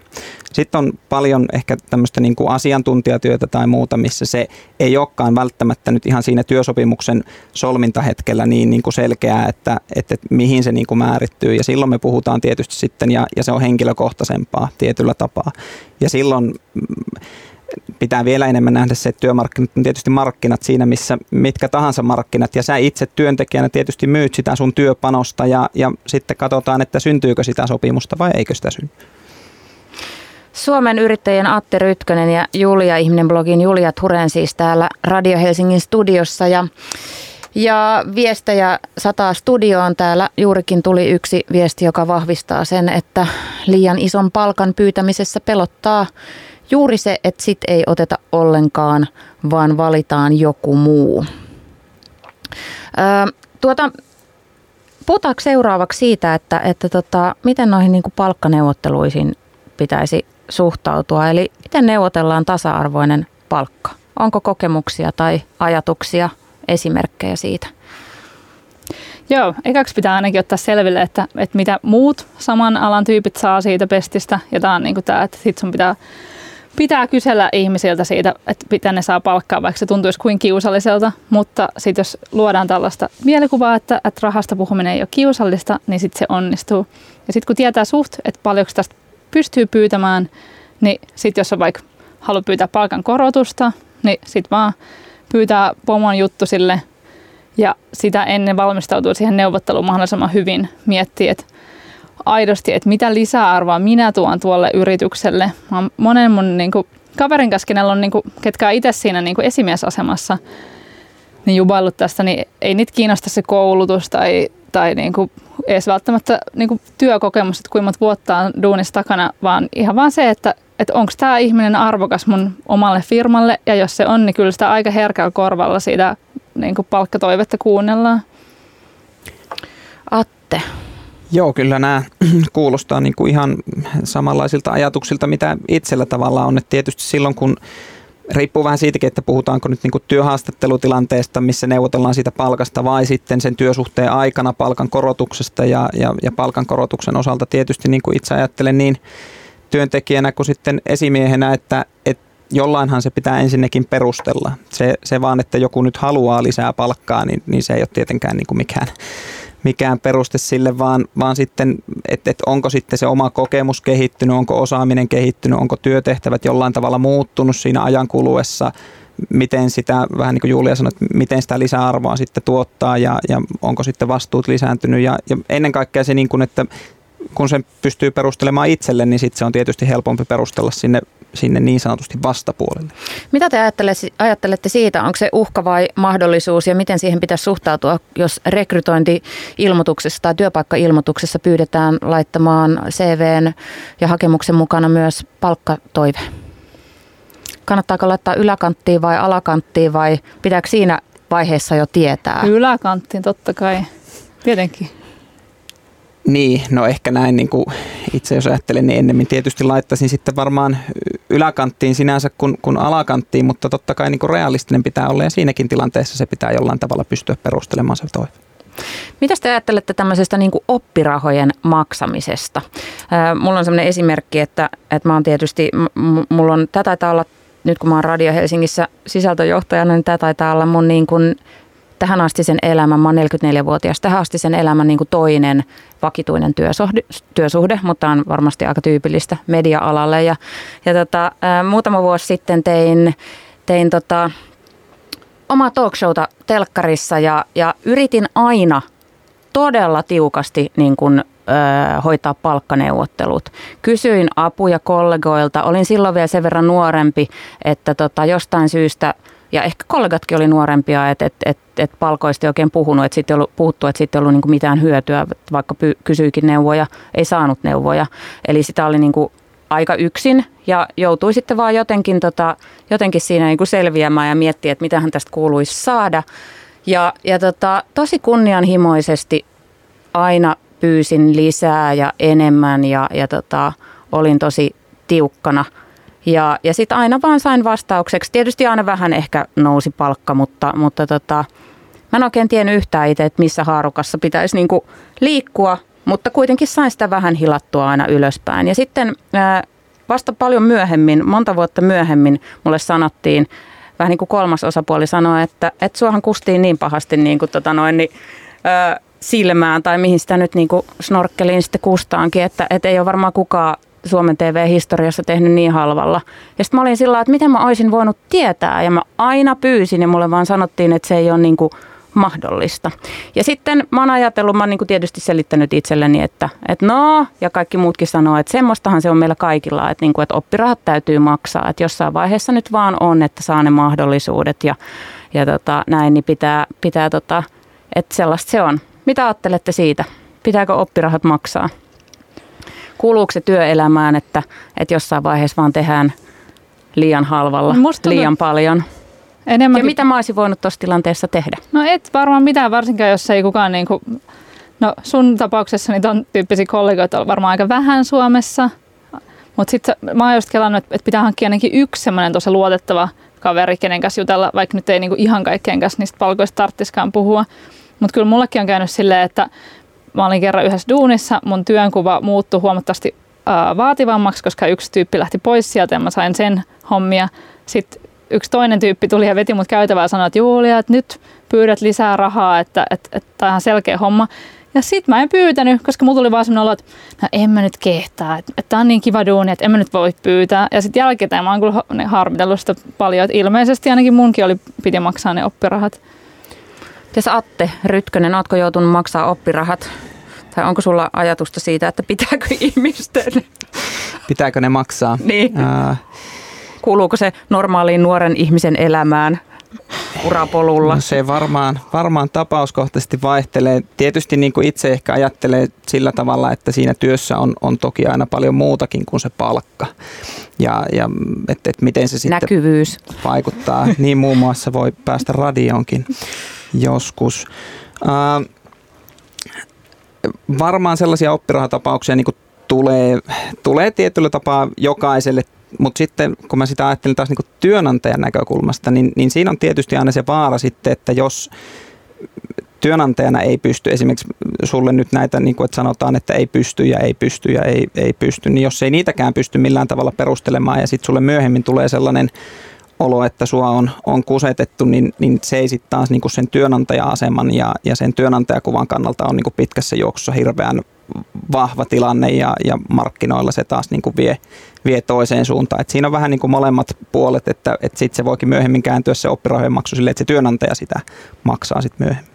Sitten on paljon ehkä tämmöistä niin kuin asiantuntijatyötä tai muuta, missä se ei olekaan välttämättä nyt ihan siinä työsopimuksen solmintahetkellä niin, niin kuin selkeää, että, että, että mihin se niin kuin määrittyy. Ja silloin me puhutaan tietysti sitten, ja, ja se on henkilökohtaisempaa tietyllä tapaa. Ja silloin mm, pitää vielä enemmän nähdä se, että työmarkkinat on tietysti markkinat siinä, missä mitkä tahansa markkinat. Ja sä itse työntekijänä tietysti myyt sitä sun työpanosta ja, ja sitten katsotaan, että syntyykö sitä sopimusta vai eikö sitä synny. Suomen yrittäjien Atte Rytkönen ja Julia Ihminen blogin Julia Turen siis täällä Radio Helsingin studiossa ja ja viestejä sataa studioon. Täällä juurikin tuli yksi viesti, joka vahvistaa sen, että liian ison palkan pyytämisessä pelottaa juuri se, että sit ei oteta ollenkaan, vaan valitaan joku muu. Öö, tuota, puhutaanko seuraavaksi siitä, että, että tota, miten noihin niin kuin palkkaneuvotteluihin pitäisi suhtautua? Eli miten neuvotellaan tasa-arvoinen palkka? Onko kokemuksia tai ajatuksia, esimerkkejä siitä? Joo, ekaksi pitää ainakin ottaa selville, että, että mitä muut saman alan tyypit saa siitä pestistä. Ja tämä on niin kuin tämä, että sit sun pitää, pitää kysellä ihmisiltä siitä, että mitä ne saa palkkaa, vaikka se tuntuisi kuin kiusalliselta. Mutta sitten jos luodaan tällaista mielikuvaa, että, että rahasta puhuminen ei ole kiusallista, niin sitten se onnistuu. Ja sitten kun tietää suht, että paljonko tästä pystyy pyytämään, niin sitten jos on vaikka halu pyytää palkan korotusta, niin sitten vaan pyytää pomon juttu sille ja sitä ennen valmistautuu siihen neuvotteluun mahdollisimman hyvin. Miettii, että aidosti, että mitä lisäarvoa minä tuon tuolle yritykselle. Mä monen mun niin kuin, kaverin kanssa, on, niin kuin, ketkä on itse siinä niin kuin esimiesasemassa, niin jubaillut tästä, niin ei niitä kiinnosta se koulutus tai, tai niin kuin edes välttämättä niin kuin työkokemus, että kuinka monta vuotta on duunissa takana, vaan ihan vaan se, että, että onko tämä ihminen arvokas mun omalle firmalle, ja jos se on, niin kyllä sitä aika herkällä korvalla siitä niin kuin palkkatoivetta kuunnellaan. Atte. Joo, kyllä nämä kuulostaa niin kuin ihan samanlaisilta ajatuksilta, mitä itsellä tavallaan on. Että tietysti silloin, kun riippuu vähän siitäkin, että puhutaanko nyt niin työhaastattelutilanteesta, missä neuvotellaan siitä palkasta vai sitten sen työsuhteen aikana palkan korotuksesta ja, ja, ja palkan korotuksen osalta tietysti niin kuin itse ajattelen niin työntekijänä kuin sitten esimiehenä, että, että jollainhan se pitää ensinnäkin perustella. Se, se vaan, että joku nyt haluaa lisää palkkaa, niin, niin se ei ole tietenkään niin kuin mikään, mikään peruste sille, vaan, vaan sitten, että, että onko sitten se oma kokemus kehittynyt, onko osaaminen kehittynyt, onko työtehtävät jollain tavalla muuttunut siinä ajan kuluessa, miten sitä, vähän niin kuin Julia sanoi, että miten sitä lisäarvoa sitten tuottaa ja, ja onko sitten vastuut lisääntynyt ja, ja ennen kaikkea se, niin kuin, että kun sen pystyy perustelemaan itselle, niin sitten se on tietysti helpompi perustella sinne, sinne niin sanotusti vastapuolelle. Mitä te ajattelette siitä, onko se uhka vai mahdollisuus ja miten siihen pitäisi suhtautua, jos rekrytointi-ilmoituksessa tai työpaikka-ilmoituksessa pyydetään laittamaan CVn ja hakemuksen mukana myös palkkatoive? Kannattaako laittaa yläkanttiin vai alakanttiin vai pitääkö siinä vaiheessa jo tietää? Yläkanttiin totta kai, tietenkin. Niin, no ehkä näin niin kuin itse jos ajattelen, niin ennemmin tietysti laittaisin sitten varmaan yläkanttiin sinänsä kuin, kuin alakanttiin, mutta totta kai niin kuin realistinen pitää olla ja siinäkin tilanteessa se pitää jollain tavalla pystyä perustelemaan se toive. Mitä te ajattelette tämmöisestä niin kuin oppirahojen maksamisesta? Mulla on sellainen esimerkki, että, että mä oon tietysti, mulla on, tätä taitaa olla, nyt kun mä oon Radio Helsingissä sisältöjohtajana, niin tämä taitaa olla mun niin kuin tähän asti sen elämän, mä oon 44-vuotias, tähän asti sen elämän niin toinen vakituinen työsuhde, työsuhde, mutta on varmasti aika tyypillistä media-alalle. Ja, ja tota, muutama vuosi sitten tein, tein tota, omaa talkshowta telkkarissa ja, ja yritin aina todella tiukasti niin kuin, ö, hoitaa palkkaneuvottelut. Kysyin apuja kollegoilta. Olin silloin vielä sen verran nuorempi, että tota, jostain syystä – ja ehkä kollegatkin oli nuorempia, että et, et, et palkoista ei oikein puhunut, että sitten ollut, puhuttu, että sitten ei ollut niin mitään hyötyä, vaikka py, kysyikin neuvoja, ei saanut neuvoja. Eli sitä oli niin kuin aika yksin ja joutui sitten vaan jotenkin, tota, jotenkin siinä niin kuin selviämään ja miettiä, että mitähän tästä kuuluisi saada. Ja, ja tota, tosi kunnianhimoisesti aina pyysin lisää ja enemmän ja, ja tota, olin tosi tiukkana – ja, ja sitten aina vaan sain vastaukseksi. Tietysti aina vähän ehkä nousi palkka, mutta, mutta tota, mä en oikein tiennyt yhtään itse, että missä haarukassa pitäisi niinku liikkua, mutta kuitenkin sain sitä vähän hilattua aina ylöspäin. Ja sitten vasta paljon myöhemmin, monta vuotta myöhemmin, mulle sanottiin, vähän niin kuin kolmas osapuoli sanoi, että, että suohan kustiin niin pahasti niin kuin tota noin, niin, ää, silmään tai mihin sitä nyt niin kuin snorkkeliin sitten kustaankin, että, että ei ole varmaan kukaan Suomen TV-historiassa tehnyt niin halvalla. Ja sitten mä olin sillä että miten mä olisin voinut tietää. Ja mä aina pyysin ja mulle vaan sanottiin, että se ei ole niin kuin mahdollista. Ja sitten mä oon ajatellut, mä oon niin kuin tietysti selittänyt itselleni, että, että no, ja kaikki muutkin sanoo, että semmoistahan se on meillä kaikilla, että, niin kuin, että oppirahat täytyy maksaa, että jossain vaiheessa nyt vaan on, että saa ne mahdollisuudet ja, ja tota, näin, niin pitää, pitää tota, että sellaista se on. Mitä ajattelette siitä? Pitääkö oppirahat maksaa? Kuuluuko se työelämään, että, että jossain vaiheessa vaan tehdään liian halvalla, Musta liian paljon? Enemmänkin... Ja mitä mä olisin voinut tuossa tilanteessa tehdä? No et varmaan mitään, varsinkaan jos ei kukaan niin kuin, no sun tapauksessa niin ton tyyppisiä kollegoita on varmaan aika vähän Suomessa. Mutta sitten mä oon just kelannut, että pitää hankkia ainakin yksi semmoinen tosi luotettava kaveri, kenen kanssa jutella, vaikka nyt ei niinku ihan kaikkien kanssa niistä palkoista tarttiskaan puhua. Mutta kyllä mullekin on käynyt silleen, että mä olin kerran yhdessä duunissa, mun työnkuva muuttui huomattavasti vaativammaksi, koska yksi tyyppi lähti pois sieltä ja mä sain sen hommia. Sitten yksi toinen tyyppi tuli ja veti mut käytävää ja sanoi, että Julia, että nyt pyydät lisää rahaa, että, että, että tämä on ihan selkeä homma. Ja sit mä en pyytänyt, koska mulla tuli vaan sellainen olo, että no en mä nyt kehtaa, että, että on niin kiva duuni, että en mä nyt voi pyytää. Ja sitten jälkeen mä oon kyllä harmitellut sitä paljon, että ilmeisesti ainakin munkin oli, piti maksaa ne oppirahat. Mites Atte Rytkönen, ootko joutunut maksaa oppirahat? Tai onko sulla ajatusta siitä, että pitääkö ihmisten? Pitääkö ne maksaa? Niin. Ää... Kuuluuko se normaaliin nuoren ihmisen elämään urapolulla? No se varmaan, varmaan tapauskohtaisesti vaihtelee. Tietysti niin kuin itse ehkä ajattelee sillä tavalla, että siinä työssä on, on toki aina paljon muutakin kuin se palkka. Ja, ja että et miten se sitten Näkyvyys. vaikuttaa. Niin muun muassa voi päästä radionkin joskus. Uh, varmaan sellaisia oppirahatapauksia niin tulee, tulee tietyllä tapaa jokaiselle, mutta sitten kun mä sitä ajattelen taas niin työnantajan näkökulmasta, niin, niin siinä on tietysti aina se vaara sitten, että jos työnantajana ei pysty, esimerkiksi sulle nyt näitä, niin kuin, että sanotaan, että ei pysty ja ei pysty ja ei, ei pysty, niin jos ei niitäkään pysty millään tavalla perustelemaan ja sitten sulle myöhemmin tulee sellainen olo, että sua on, on kusetettu, niin, niin se ei sitten taas niin kuin sen työnantaja-aseman ja, ja sen työnantajakuvan kannalta on niin kuin pitkässä juoksussa hirveän vahva tilanne ja, ja markkinoilla se taas niin kuin vie, vie toiseen suuntaan. Et siinä on vähän niin kuin molemmat puolet, että, että sitten se voikin myöhemmin kääntyä se oppirahojen maksu sille, että se työnantaja sitä maksaa sitten myöhemmin.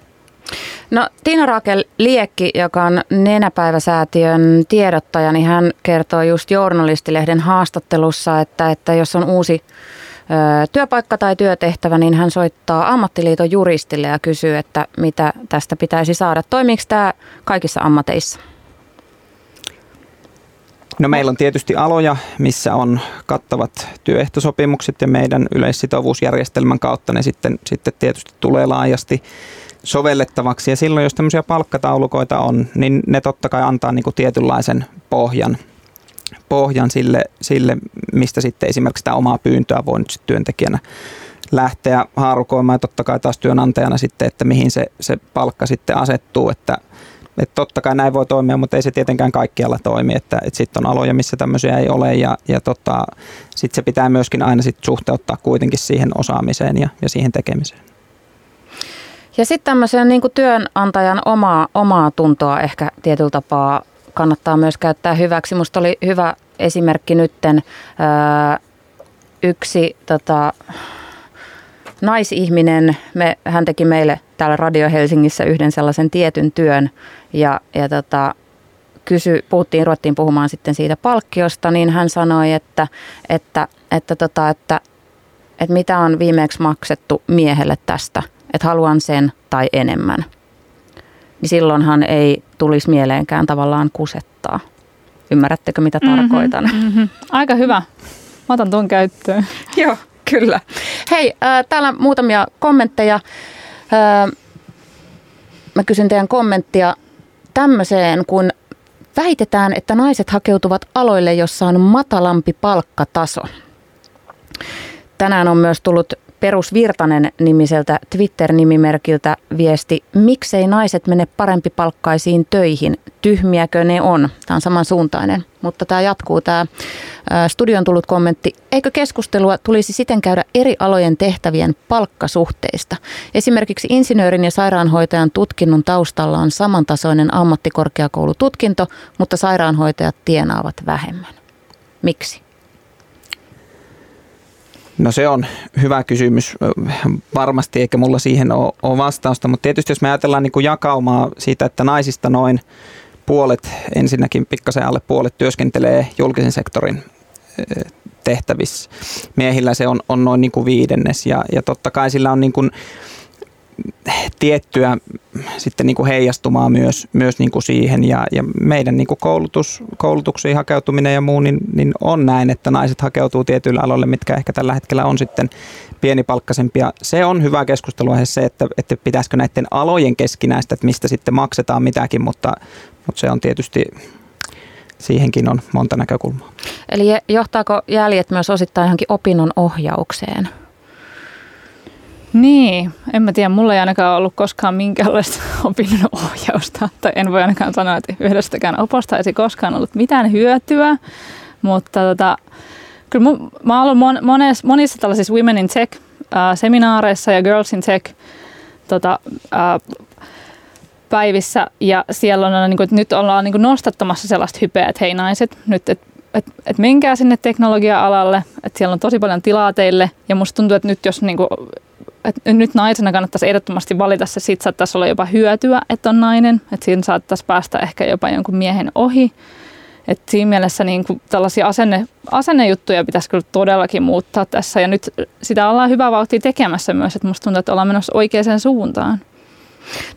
No Tiina Raakel Liekki, joka on Nenäpäiväsäätiön tiedottaja, niin hän kertoo just journalistilehden haastattelussa, että, että jos on uusi työpaikka tai työtehtävä, niin hän soittaa ammattiliiton juristille ja kysyy, että mitä tästä pitäisi saada. Toimiiko tämä kaikissa ammateissa? No meillä on tietysti aloja, missä on kattavat työehtosopimukset ja meidän yleissitovuusjärjestelmän kautta ne sitten, sitten tietysti tulee laajasti sovellettavaksi. Ja silloin, jos tämmöisiä palkkataulukoita on, niin ne totta kai antaa niin kuin tietynlaisen pohjan, pohjan sille, sille, mistä sitten esimerkiksi sitä omaa pyyntöä voi nyt työntekijänä lähteä haarukoimaan ja totta kai taas työnantajana sitten, että mihin se, se palkka sitten asettuu, että että totta kai näin voi toimia, mutta ei se tietenkään kaikkialla toimi, että, että sitten on aloja, missä tämmöisiä ei ole ja, ja tota, sitten se pitää myöskin aina sit suhteuttaa kuitenkin siihen osaamiseen ja, ja siihen tekemiseen. Ja sitten tämmöisen niin työnantajan omaa, omaa tuntoa ehkä tietyllä tapaa kannattaa myös käyttää hyväksi. Musta oli hyvä esimerkki nytten öö, yksi tota, naisihminen, me, hän teki meille täällä Radio Helsingissä yhden sellaisen tietyn työn ja, ja tota, kysy, puhuttiin, ruvettiin puhumaan sitten siitä palkkiosta, niin hän sanoi, että, että, että, tota, että, että mitä on viimeksi maksettu miehelle tästä, että haluan sen tai enemmän. Niin silloinhan ei tulisi mieleenkään tavallaan kusettaa. Ymmärrättekö mitä mm-hmm, tarkoitan? Mm-hmm. Aika hyvä. Mä otan tuon käyttöön. Joo, kyllä. Hei, äh, täällä muutamia kommentteja. Äh, mä kysyn teidän kommenttia tämmöiseen, kun väitetään, että naiset hakeutuvat aloille, jossa on matalampi palkkataso. Tänään on myös tullut Perus Virtanen nimiseltä Twitter-nimimerkiltä viesti, miksei naiset mene parempi palkkaisiin töihin, tyhmiäkö ne on? Tämä on samansuuntainen, mutta tämä jatkuu tämä studion tullut kommentti. Eikö keskustelua tulisi siten käydä eri alojen tehtävien palkkasuhteista? Esimerkiksi insinöörin ja sairaanhoitajan tutkinnon taustalla on samantasoinen ammattikorkeakoulututkinto, mutta sairaanhoitajat tienaavat vähemmän. Miksi? No se on hyvä kysymys varmasti, eikä mulla siihen ole, vastausta, mutta tietysti jos me ajatellaan niin kuin jakaumaa siitä, että naisista noin puolet, ensinnäkin pikkasen alle puolet työskentelee julkisen sektorin tehtävissä. Miehillä se on, on noin niin kuin viidennes ja, ja totta kai sillä on niin kuin tiettyä sitten niin kuin heijastumaa myös, myös niin kuin siihen ja, ja meidän niin kuin koulutus, koulutuksiin hakeutuminen ja muu, niin, niin on näin, että naiset hakeutuu tietyille aloille, mitkä ehkä tällä hetkellä on sitten pienipalkkaisempia. Se on hyvä keskustelua se, että, että pitäisikö näiden alojen keskinäistä, että mistä sitten maksetaan mitäkin, mutta, mutta se on tietysti siihenkin on monta näkökulmaa. Eli johtaako jäljet myös osittain johonkin opinnon ohjaukseen? Niin, en mä tiedä, mulla ei ainakaan ollut koskaan minkäänlaista opinnon ohjausta, tai en voi ainakaan sanoa, että yhdestäkään oposta ei koskaan ollut mitään hyötyä, mutta tota, kyllä mun, mä oon ollut monessa, monissa tällaisissa Women in Tech-seminaareissa ja Girls in Tech tota, päivissä, ja siellä on, niin kuin, että nyt ollaan niin kuin nostattamassa sellaista hypeä, että hei naiset, nyt et, et, et menkää sinne teknologia-alalle, että siellä on tosi paljon tilaa teille, ja musta tuntuu, että nyt jos niin kuin, että nyt naisena kannattaisi ehdottomasti valita se, sit saattaisi olla jopa hyötyä, että on nainen, että siinä saattaisi päästä ehkä jopa jonkun miehen ohi. Et siinä mielessä niin kuin tällaisia asenne, asennejuttuja pitäisi kyllä todellakin muuttaa tässä ja nyt sitä ollaan hyvää vauhtia tekemässä myös, että musta tuntuu, että ollaan menossa oikeaan suuntaan.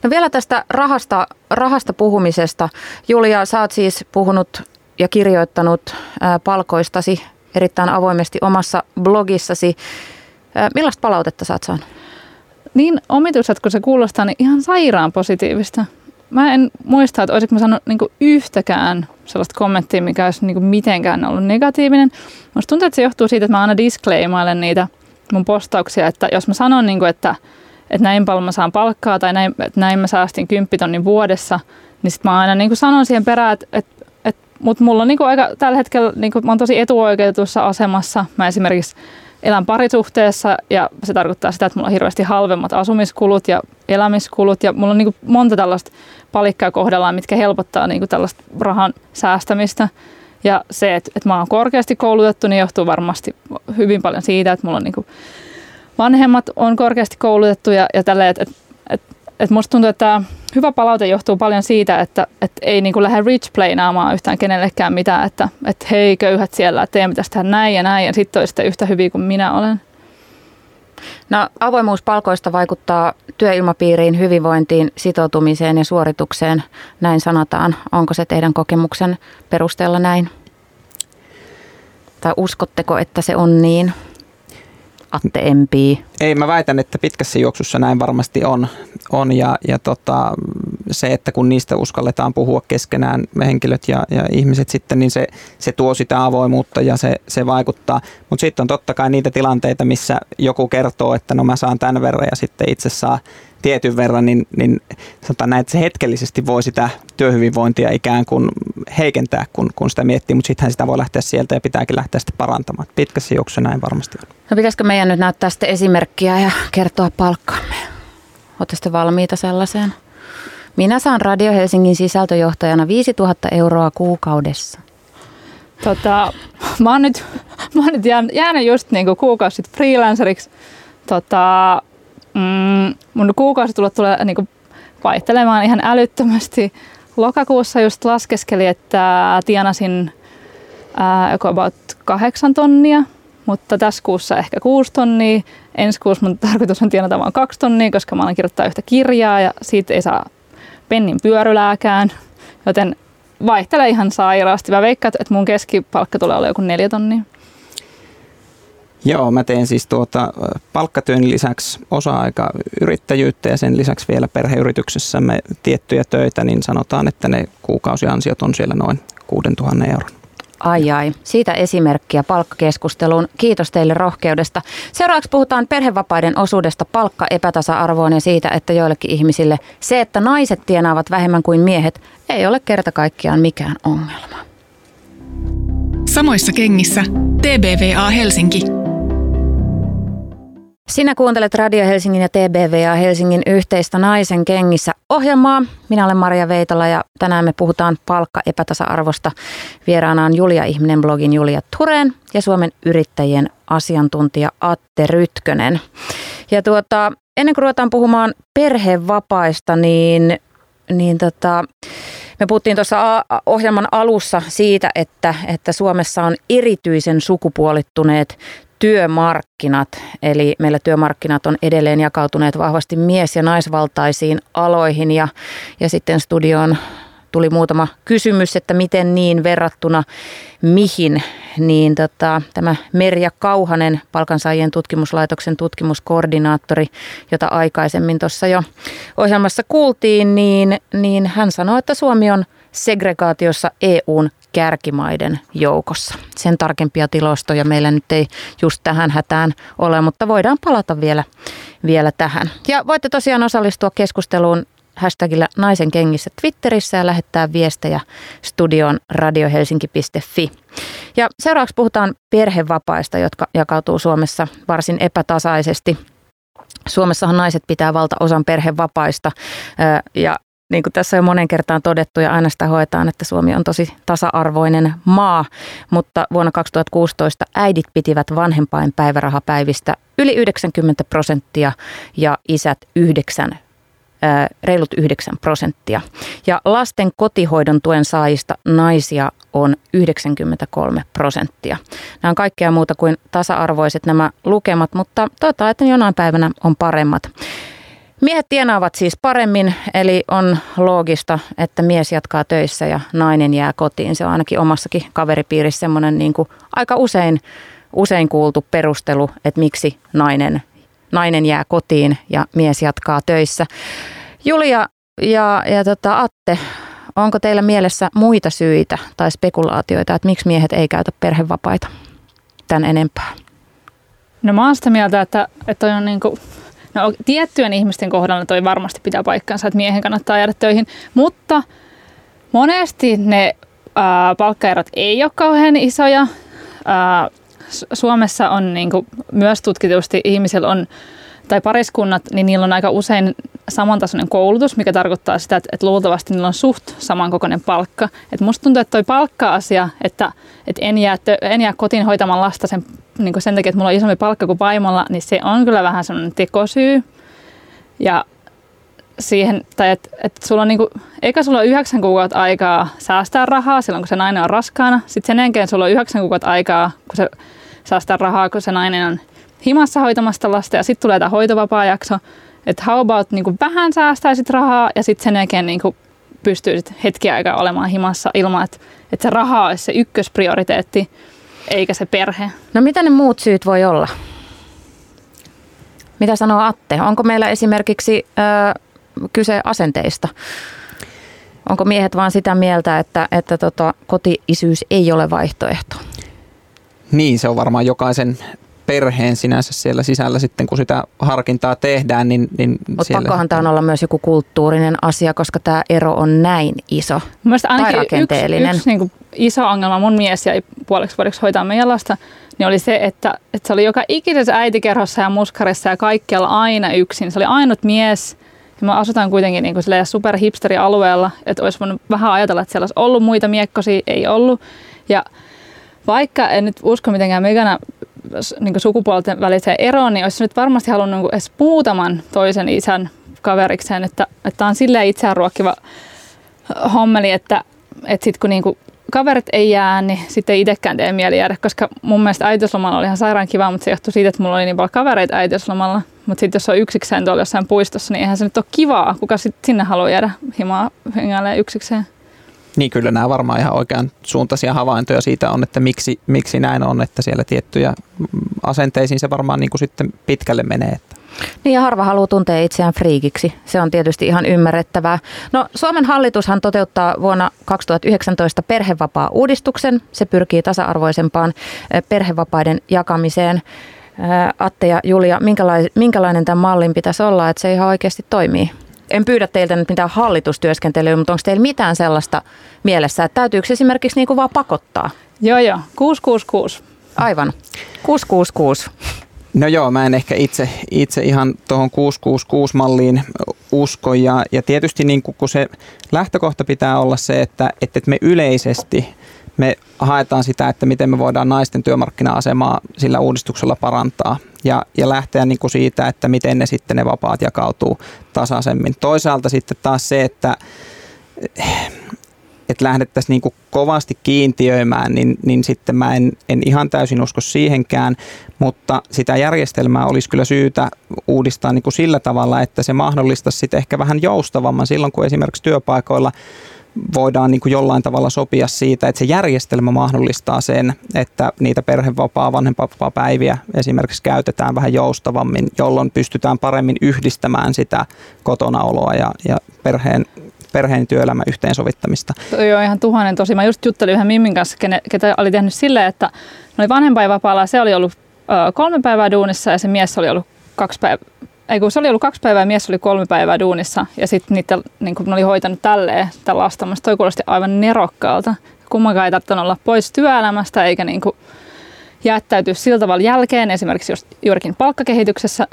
No vielä tästä rahasta, rahasta puhumisesta. Julia, sä oot siis puhunut ja kirjoittanut palkoistasi erittäin avoimesti omassa blogissasi. Millaista palautetta oot saanut? Niin omituiset kun se kuulostaa, niin ihan sairaan positiivista. Mä en muista, että olisiko mä sanonut niin yhtäkään sellaista kommenttia, mikä olisi niin mitenkään ollut negatiivinen. Musta tuntuu, että se johtuu siitä, että mä aina disclaimailen niitä mun postauksia, että jos mä sanon, niin kuin, että, että näin paljon mä saan palkkaa tai näin, että näin mä säästin 10 tonnin vuodessa, niin sitten mä aina niin kuin sanon siihen perään, että, että, mutta mulla on niin kuin aika, tällä hetkellä niin kuin, mä oon tosi etuoikeutussa asemassa. Mä esimerkiksi elän parisuhteessa ja se tarkoittaa sitä, että mulla on hirveästi halvemmat asumiskulut ja elämiskulut ja mulla on niin monta tällaista palikkaa kohdallaan, mitkä helpottaa niin tällaista rahan säästämistä. Ja se, että, että mä oon korkeasti koulutettu, niin johtuu varmasti hyvin paljon siitä, että mulla on niin vanhemmat on korkeasti koulutettu ja, ja tälleen, että, että, että, että musta tuntuu, että hyvä palaute johtuu paljon siitä, että, että ei niin kuin lähde rich playnaamaan yhtään kenellekään mitään, että, että hei köyhät siellä, että pitäisi tehdä näin ja näin ja sitten olisitte yhtä hyviä kuin minä olen. No, avoimuus palkoista vaikuttaa työilmapiiriin, hyvinvointiin, sitoutumiseen ja suoritukseen, näin sanotaan. Onko se teidän kokemuksen perusteella näin? Tai uskotteko, että se on niin? Atte empii. Ei, mä väitän, että pitkässä juoksussa näin varmasti on. on ja, ja tota, se, että kun niistä uskalletaan puhua keskenään henkilöt ja, ja ihmiset sitten, niin se, se tuo sitä avoimuutta ja se, se vaikuttaa. Mutta sitten on totta kai niitä tilanteita, missä joku kertoo, että no mä saan tämän verran ja sitten itse saa tietyn verran, niin, niin sanotaan näin, että se hetkellisesti voi sitä työhyvinvointia ikään kuin heikentää, kun, kun sitä miettii, mutta sittenhän sitä voi lähteä sieltä ja pitääkin lähteä sitten parantamaan. Pitkässä juoksussa näin varmasti on. No pitäisikö meidän nyt näyttää sitten esimerkkiä ja kertoa palkkaamme? Oletteko valmiita sellaiseen? Minä saan Radio Helsingin sisältöjohtajana 5000 euroa kuukaudessa. Tota, mä oon nyt, mä oon nyt jäänyt just niinku kuukausi sitten freelanceriksi. Tota, mm, mun kuukausitulot tulee niinku vaihtelemaan ihan älyttömästi. Lokakuussa just laskeskeli, että tienasin ää, joku about kahdeksan tonnia, mutta tässä kuussa ehkä kuusi tonnia. Ensi kuussa mun tarkoitus on tienata vain kaksi tonnia, koska mä olen kirjoittaa yhtä kirjaa ja siitä ei saa pennin pyörylääkään. Joten vaihtelee ihan sairaasti. Mä veikkaan, että mun keskipalkka tulee olla joku neljä tonnia. Joo, mä teen siis tuota palkkatyön lisäksi osa-aika yrittäjyyttä ja sen lisäksi vielä perheyrityksessämme tiettyjä töitä, niin sanotaan, että ne kuukausiansiot on siellä noin 6000 euron. Ai ai, siitä esimerkkiä palkkakeskusteluun. Kiitos teille rohkeudesta. Seuraavaksi puhutaan perhevapaiden osuudesta palkka-epätasa-arvoon ja siitä, että joillekin ihmisille se, että naiset tienaavat vähemmän kuin miehet, ei ole kerta kaikkiaan mikään ongelma. Samoissa kengissä TBVA Helsinki. Sinä kuuntelet Radio Helsingin ja TBVA Helsingin yhteistä naisen kengissä ohjelmaa. Minä olen Maria Veitola ja tänään me puhutaan palkka-epätasa-arvosta. Vieraana on Julia Ihminen blogin Julia Tureen ja Suomen yrittäjien asiantuntija Atte Rytkönen. Ja tuota, ennen kuin ruvetaan puhumaan perhevapaista, niin, niin tota, me puhuttiin tuossa ohjelman alussa siitä, että, että Suomessa on erityisen sukupuolittuneet työmarkkinat, eli meillä työmarkkinat on edelleen jakautuneet vahvasti mies- ja naisvaltaisiin aloihin. Ja, ja sitten studioon tuli muutama kysymys, että miten niin verrattuna mihin, niin tota, tämä Merja Kauhanen, palkansaajien tutkimuslaitoksen tutkimuskoordinaattori, jota aikaisemmin tuossa jo ohjelmassa kuultiin, niin, niin hän sanoi, että Suomi on segregaatiossa EUn kärkimaiden joukossa. Sen tarkempia tilastoja meillä nyt ei just tähän hätään ole, mutta voidaan palata vielä, vielä tähän. Ja voitte tosiaan osallistua keskusteluun hashtagillä naisen kengissä Twitterissä ja lähettää viestejä studion radiohelsinki.fi. Ja seuraavaksi puhutaan perhevapaista, jotka jakautuu Suomessa varsin epätasaisesti. Suomessahan naiset pitää valtaosan perhevapaista ja niin kuin tässä on monen kertaan todettu ja aina sitä hoetaan, että Suomi on tosi tasa-arvoinen maa, mutta vuonna 2016 äidit pitivät vanhempain päivärahapäivistä yli 90 prosenttia ja isät 9 reilut 9 prosenttia. Ja lasten kotihoidon tuen saajista naisia on 93 prosenttia. Nämä on kaikkea muuta kuin tasa-arvoiset nämä lukemat, mutta toivotaan, että jonain päivänä on paremmat. Miehet tienaavat siis paremmin, eli on loogista, että mies jatkaa töissä ja nainen jää kotiin. Se on ainakin omassakin kaveripiirissä semmoinen niin kuin aika usein, usein kuultu perustelu, että miksi nainen, nainen jää kotiin ja mies jatkaa töissä. Julia ja, ja tota Atte, onko teillä mielessä muita syitä tai spekulaatioita, että miksi miehet ei käytä perhevapaita tämän enempää? No mä oon sitä mieltä, että, että on niin kuin No tiettyjen ihmisten kohdalla toi varmasti pitää paikkansa, että miehen kannattaa jäädä töihin, mutta monesti ne ää, palkkaerot ei ole kauhean isoja. Ää, Suomessa on niin myös tutkitusti ihmisillä on tai pariskunnat, niin niillä on aika usein samantasoinen koulutus, mikä tarkoittaa sitä, että, että luultavasti niillä on suht samankokoinen palkka. Et musta tuntuu, että toi palkka-asia, että, että en, jää, en jää kotiin hoitamaan lasta sen, niin sen takia, että mulla on isompi palkka kuin vaimolla, niin se on kyllä vähän semmoinen tekosyy. Ja siihen, tai että et sulla on niinku, eikä sulla ole yhdeksän kuukautta aikaa säästää rahaa silloin, kun se nainen on raskaana. Sitten sen jälkeen sulla on yhdeksän kuukautta aikaa, kun se säästää rahaa, kun se nainen on himassa hoitamasta lasta ja sitten tulee tämä hoitovapaa-jakso, että how about niin kuin vähän säästäisit rahaa ja sitten sen jälkeen niin kuin pystyisit hetki aikaa olemaan himassa ilman, että, että se raha olisi se ykkösprioriteetti eikä se perhe. No mitä ne muut syyt voi olla? Mitä sanoo Atte? Onko meillä esimerkiksi ö, kyse asenteista? Onko miehet vaan sitä mieltä, että, että tota, koti-isyys ei ole vaihtoehto? Niin, se on varmaan jokaisen perheen sinänsä siellä sisällä sitten, kun sitä harkintaa tehdään. Niin, niin Mutta pakkohan tämä on olla myös joku kulttuurinen asia, koska tämä ero on näin iso Mielestäni tai rakenteellinen. Yksi, yksi niin kuin iso ongelma, mun mies jäi puoleksi vuodeksi hoitaa meidän lasta, niin oli se, että, että se oli joka ikisessä äitikerhossa ja muskarissa ja kaikkialla aina yksin. Se oli ainut mies, ja me asutaan kuitenkin niin kuin super alueella, että olisi voinut vähän ajatella, että siellä olisi ollut muita miekkosia, ei ollut. Ja vaikka en nyt usko mitenkään mekana niin sukupuolten väliseen eroon, niin olisi nyt varmasti halunnut niin edes muutaman toisen isän kaverikseen, että, että on silleen itseään ruokkiva hommeli, että, että sitten kun niin kuin kaverit ei jää, niin sitten ei itsekään tee mieli jäädä, koska mun mielestä äitiyslomalla oli ihan sairaan kiva, mutta se johtui siitä, että mulla oli niin paljon kavereita äitiyslomalla. Mutta sitten jos on yksikseen tuolla jossain puistossa, niin eihän se nyt ole kivaa, kuka sitten sinne haluaa jäädä himaa hengailemaan yksikseen. Niin kyllä nämä varmaan ihan oikean suuntaisia havaintoja siitä on, että miksi, miksi näin on, että siellä tiettyjä asenteisiin se varmaan niin kuin sitten pitkälle menee. Että. Niin ja harva haluaa tuntea itseään friikiksi. Se on tietysti ihan ymmärrettävää. No Suomen hallitushan toteuttaa vuonna 2019 perhevapaa-uudistuksen. Se pyrkii tasa-arvoisempaan perhevapaiden jakamiseen. Atte ja Julia, minkälainen tämän mallin pitäisi olla, että se ihan oikeasti toimii? En pyydä teiltä nyt mitään hallitustyöskentelyä, mutta onko teillä mitään sellaista mielessä, että täytyykö esimerkiksi niin kuin vaan pakottaa? Joo, joo. 666. Aivan. 666. No joo, mä en ehkä itse, itse ihan tuohon 666-malliin usko. Ja, ja tietysti niin kun se lähtökohta pitää olla se, että, että me yleisesti me haetaan sitä, että miten me voidaan naisten työmarkkina-asemaa sillä uudistuksella parantaa ja, ja lähteä niin kuin siitä, että miten ne sitten ne vapaat jakautuu tasaisemmin. Toisaalta sitten taas se, että että lähdettäisiin niin kuin kovasti kiintiöimään, niin, niin sitten mä en, en ihan täysin usko siihenkään, mutta sitä järjestelmää olisi kyllä syytä uudistaa niin kuin sillä tavalla, että se mahdollistaisi sitten ehkä vähän joustavamman silloin, kun esimerkiksi työpaikoilla voidaan niin kuin jollain tavalla sopia siitä, että se järjestelmä mahdollistaa sen, että niitä perhevapaa, vanhempapäiviä esimerkiksi käytetään vähän joustavammin, jolloin pystytään paremmin yhdistämään sitä kotonaoloa ja, ja perheen perheen työelämän yhteensovittamista. Toi on ihan tuhannen tosi. Mä just juttelin yhden Mimmin kanssa, ketä oli tehnyt silleen, että oli vanhempainvapaalla, se oli ollut kolme päivää duunissa ja se mies oli ollut kaksi päivää, ei kun se oli ollut kaksi päivää, mies oli kolme päivää duunissa ja sitten niitä, niin kun ne oli hoitanut tälleen tätä lasta. Mielestäni toi kuulosti aivan nerokkaalta. Kummankaan ei tarvitse olla pois työelämästä eikä niin kuin jättäytyä sillä tavalla jälkeen, esimerkiksi just juurikin palkkakehityksessä,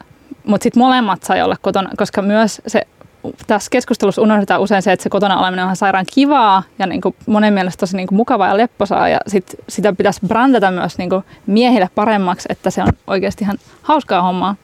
mutta sitten molemmat sai olla kotona, koska myös se tässä keskustelussa unohdetaan usein se, että se kotona oleminen on sairaan kivaa ja niin kuin monen mielestä tosi niin kuin mukavaa ja lepposaa ja sit sitä pitäisi brändätä myös niin kuin miehille paremmaksi, että se on oikeasti ihan hauskaa hommaa.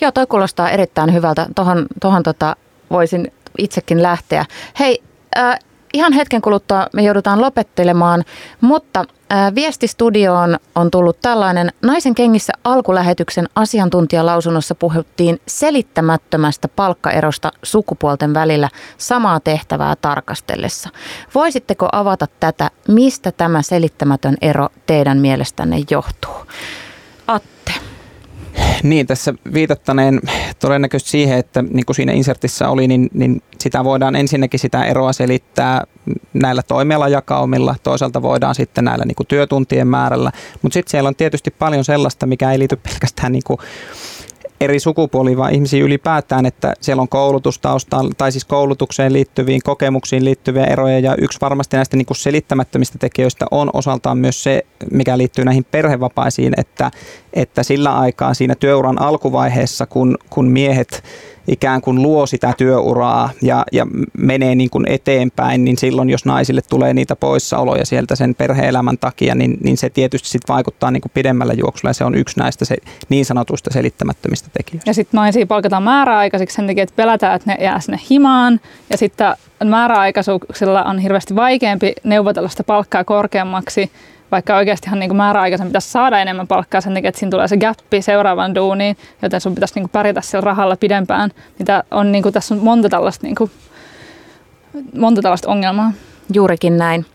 Joo, toi kuulostaa erittäin hyvältä. Tuohon tohon tota voisin itsekin lähteä. Hei, äh, ihan hetken kuluttua me joudutaan lopettelemaan, mutta äh, viestistudioon on tullut tällainen Naisen kengissä alkulähetyksen asiantuntijalausunnossa puhuttiin selittämättömästä palkkaerosta sukupuolten välillä samaa tehtävää tarkastellessa. Voisitteko avata tätä, mistä tämä selittämätön ero teidän mielestänne johtuu? Atte. Niin, tässä viitattaneen todennäköisesti siihen, että niin kuin siinä insertissä oli, niin, niin sitä voidaan ensinnäkin sitä eroa selittää näillä toimialajakaumilla, toisaalta voidaan sitten näillä niin kuin työtuntien määrällä, mutta sitten siellä on tietysti paljon sellaista, mikä ei liity pelkästään niin kuin eri sukupuoliin, vaan ihmisiä ylipäätään, että siellä on koulutustausta, tai siis koulutukseen liittyviin, kokemuksiin liittyviä eroja, ja yksi varmasti näistä niin kuin selittämättömistä tekijöistä on osaltaan myös se, mikä liittyy näihin perhevapaisiin, että, että sillä aikaa siinä työuran alkuvaiheessa, kun, kun miehet ikään kuin luo sitä työuraa ja, ja menee niin kuin eteenpäin, niin silloin jos naisille tulee niitä poissaoloja sieltä sen perheelämän takia, niin, niin se tietysti sit vaikuttaa niin kuin pidemmällä juoksulla. Ja se on yksi näistä se, niin sanotuista selittämättömistä tekijöistä. Ja sitten naisia palkataan määräaikaisiksi sen takia, että pelätään, että ne jää sinne himaan. Ja sitten määräaikaisuuksilla on hirveästi vaikeampi neuvotella sitä palkkaa korkeammaksi vaikka oikeastihan niin määräaikaisen pitäisi saada enemmän palkkaa sen takia, että siinä tulee se gappi seuraavan duuniin, joten sun pitäisi niin pärjätä sillä rahalla pidempään. Mitä on, niin kuin, tässä on monta tällaista, niin kuin, monta tällaista ongelmaa. Juurikin näin.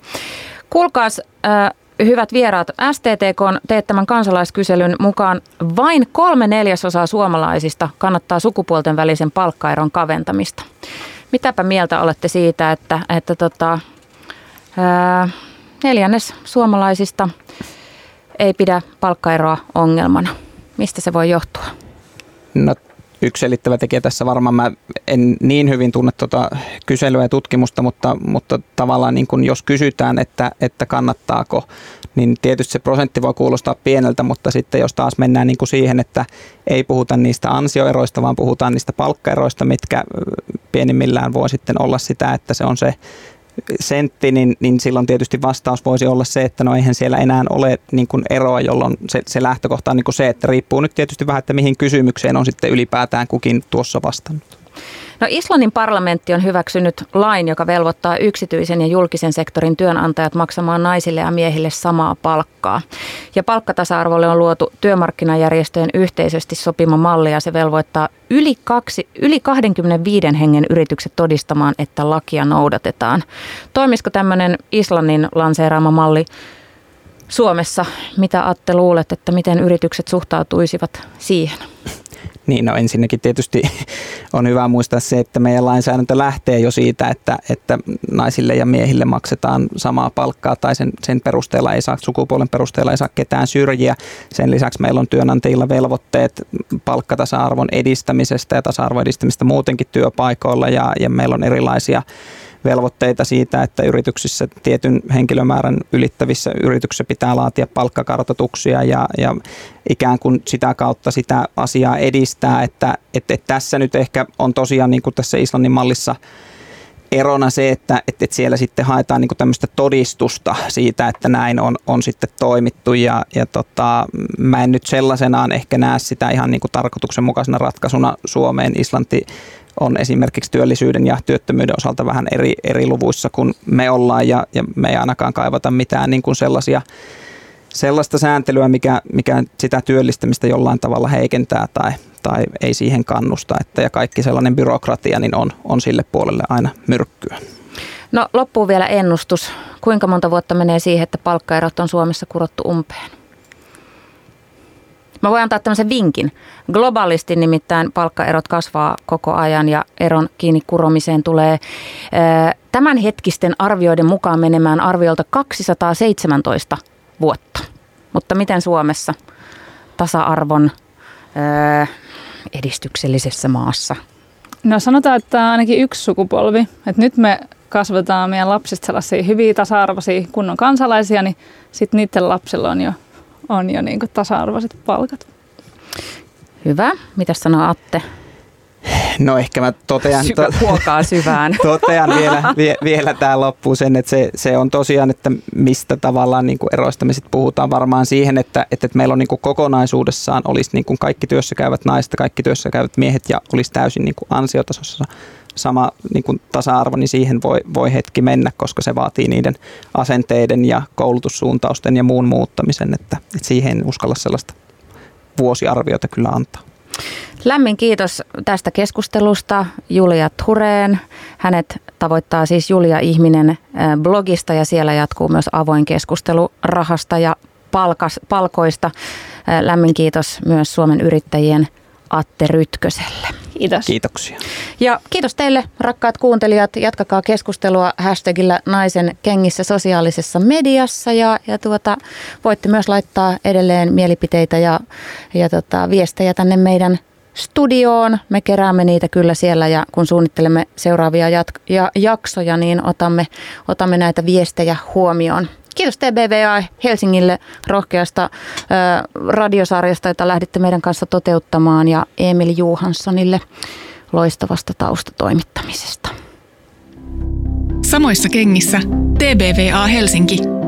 Kuulkaas, äh, hyvät vieraat, STTK on teettämän kansalaiskyselyn mukaan vain kolme neljäsosaa suomalaisista kannattaa sukupuolten välisen palkkaeron kaventamista. Mitäpä mieltä olette siitä, että, että tota, ää, neljännes suomalaisista ei pidä palkkaeroa ongelmana. Mistä se voi johtua? No yksi selittävä tekijä tässä varmaan, mä en niin hyvin tunne tuota kyselyä ja tutkimusta, mutta, mutta tavallaan niin kun jos kysytään, että, että kannattaako, niin tietysti se prosentti voi kuulostaa pieneltä, mutta sitten jos taas mennään niin kuin siihen, että ei puhuta niistä ansioeroista, vaan puhutaan niistä palkkaeroista, mitkä pienimmillään voi sitten olla sitä, että se on se sentti, niin, niin silloin tietysti vastaus voisi olla se, että no eihän siellä enää ole niin kuin eroa, jolloin se, se lähtökohta on niin kuin se, että riippuu nyt tietysti vähän, että mihin kysymykseen on sitten ylipäätään kukin tuossa vastannut. No Islannin parlamentti on hyväksynyt lain, joka velvoittaa yksityisen ja julkisen sektorin työnantajat maksamaan naisille ja miehille samaa palkkaa. Ja palkkatasa-arvolle on luotu työmarkkinajärjestöjen yhteisesti sopima malli ja se velvoittaa yli, kaksi, yli 25 hengen yritykset todistamaan, että lakia noudatetaan. Toimisiko tämmöinen Islannin lanseeraama malli Suomessa? Mitä Atte luulet, että miten yritykset suhtautuisivat siihen? Niin, no ensinnäkin tietysti on hyvä muistaa se, että meidän lainsäädäntö lähtee jo siitä, että, että naisille ja miehille maksetaan samaa palkkaa tai sen, sen perusteella ei saa, sukupuolen perusteella ei saa ketään syrjiä. Sen lisäksi meillä on työnantajilla velvoitteet palkkatasa-arvon edistämisestä ja tasa-arvon edistämistä muutenkin työpaikoilla ja, ja meillä on erilaisia velvoitteita siitä, että yrityksissä tietyn henkilömäärän ylittävissä yrityksissä pitää laatia palkkakartoituksia ja, ja ikään kuin sitä kautta sitä asiaa edistää, että, että, että tässä nyt ehkä on tosiaan niin kuin tässä Islannin mallissa erona se, että, että, että siellä sitten haetaan niin tämmöistä todistusta siitä, että näin on, on sitten toimittu ja, ja tota, mä en nyt sellaisenaan ehkä näe sitä ihan niin tarkoituksenmukaisena ratkaisuna Suomeen. Islanti on esimerkiksi työllisyyden ja työttömyyden osalta vähän eri, eri luvuissa kuin me ollaan ja, ja me ei ainakaan kaivata mitään niin kuin sellaisia, sellaista sääntelyä, mikä, mikä sitä työllistämistä jollain tavalla heikentää tai, tai ei siihen kannusta. Että, ja kaikki sellainen byrokratia niin on, on sille puolelle aina myrkkyä. No loppuu vielä ennustus. Kuinka monta vuotta menee siihen, että palkkaerot on Suomessa kurottu umpeen? Mä voin antaa tämmöisen vinkin. Globaalisti nimittäin palkkaerot kasvaa koko ajan ja eron kiinni kuromiseen tulee tämänhetkisten arvioiden mukaan menemään arviolta 217 vuotta. Mutta miten Suomessa tasa-arvon edistyksellisessä maassa? No sanotaan, että ainakin yksi sukupolvi. Että nyt me kasvatetaan meidän lapsista sellaisia hyviä tasa-arvoisia kunnon kansalaisia, niin sitten niiden lapsilla on jo on jo niin tasa-arvoiset palkat. Hyvä. Mitä sanoo Atte? No ehkä mä totean, Syvä, to, syvään. totean vielä, vie, vielä tämä loppuun sen, että se, se on tosiaan, että mistä tavallaan niin eroista me sit puhutaan varmaan siihen, että, että meillä on niin kuin kokonaisuudessaan olisi niin kuin kaikki työssä käyvät naiset, kaikki työssä käyvät miehet ja olisi täysin niin kuin ansiotasossa sama niin kuin tasa-arvo, niin siihen voi, voi hetki mennä, koska se vaatii niiden asenteiden ja koulutussuuntausten ja muun muuttamisen, että, että siihen uskalla sellaista vuosiarviota kyllä antaa. Lämmin kiitos tästä keskustelusta Julia Tureen. Hänet tavoittaa siis Julia Ihminen äh, blogista ja siellä jatkuu myös avoin keskustelu rahasta ja palkas, palkoista. Äh, lämmin kiitos myös Suomen yrittäjien Atte Rytköselle. Kiitos. Kiitoksia. Ja kiitos teille rakkaat kuuntelijat. Jatkakaa keskustelua hashtagillä naisen kengissä sosiaalisessa mediassa ja, ja tuota, voitte myös laittaa edelleen mielipiteitä ja, ja tota, viestejä tänne meidän studioon. Me keräämme niitä kyllä siellä ja kun suunnittelemme seuraavia jat- ja jaksoja, niin otamme, otamme näitä viestejä huomioon. Kiitos TBVA Helsingille rohkeasta ö, radiosarjasta, jota lähditte meidän kanssa toteuttamaan ja Emil Juhanssonille loistavasta taustatoimittamisesta. Samoissa kengissä TBVA Helsinki.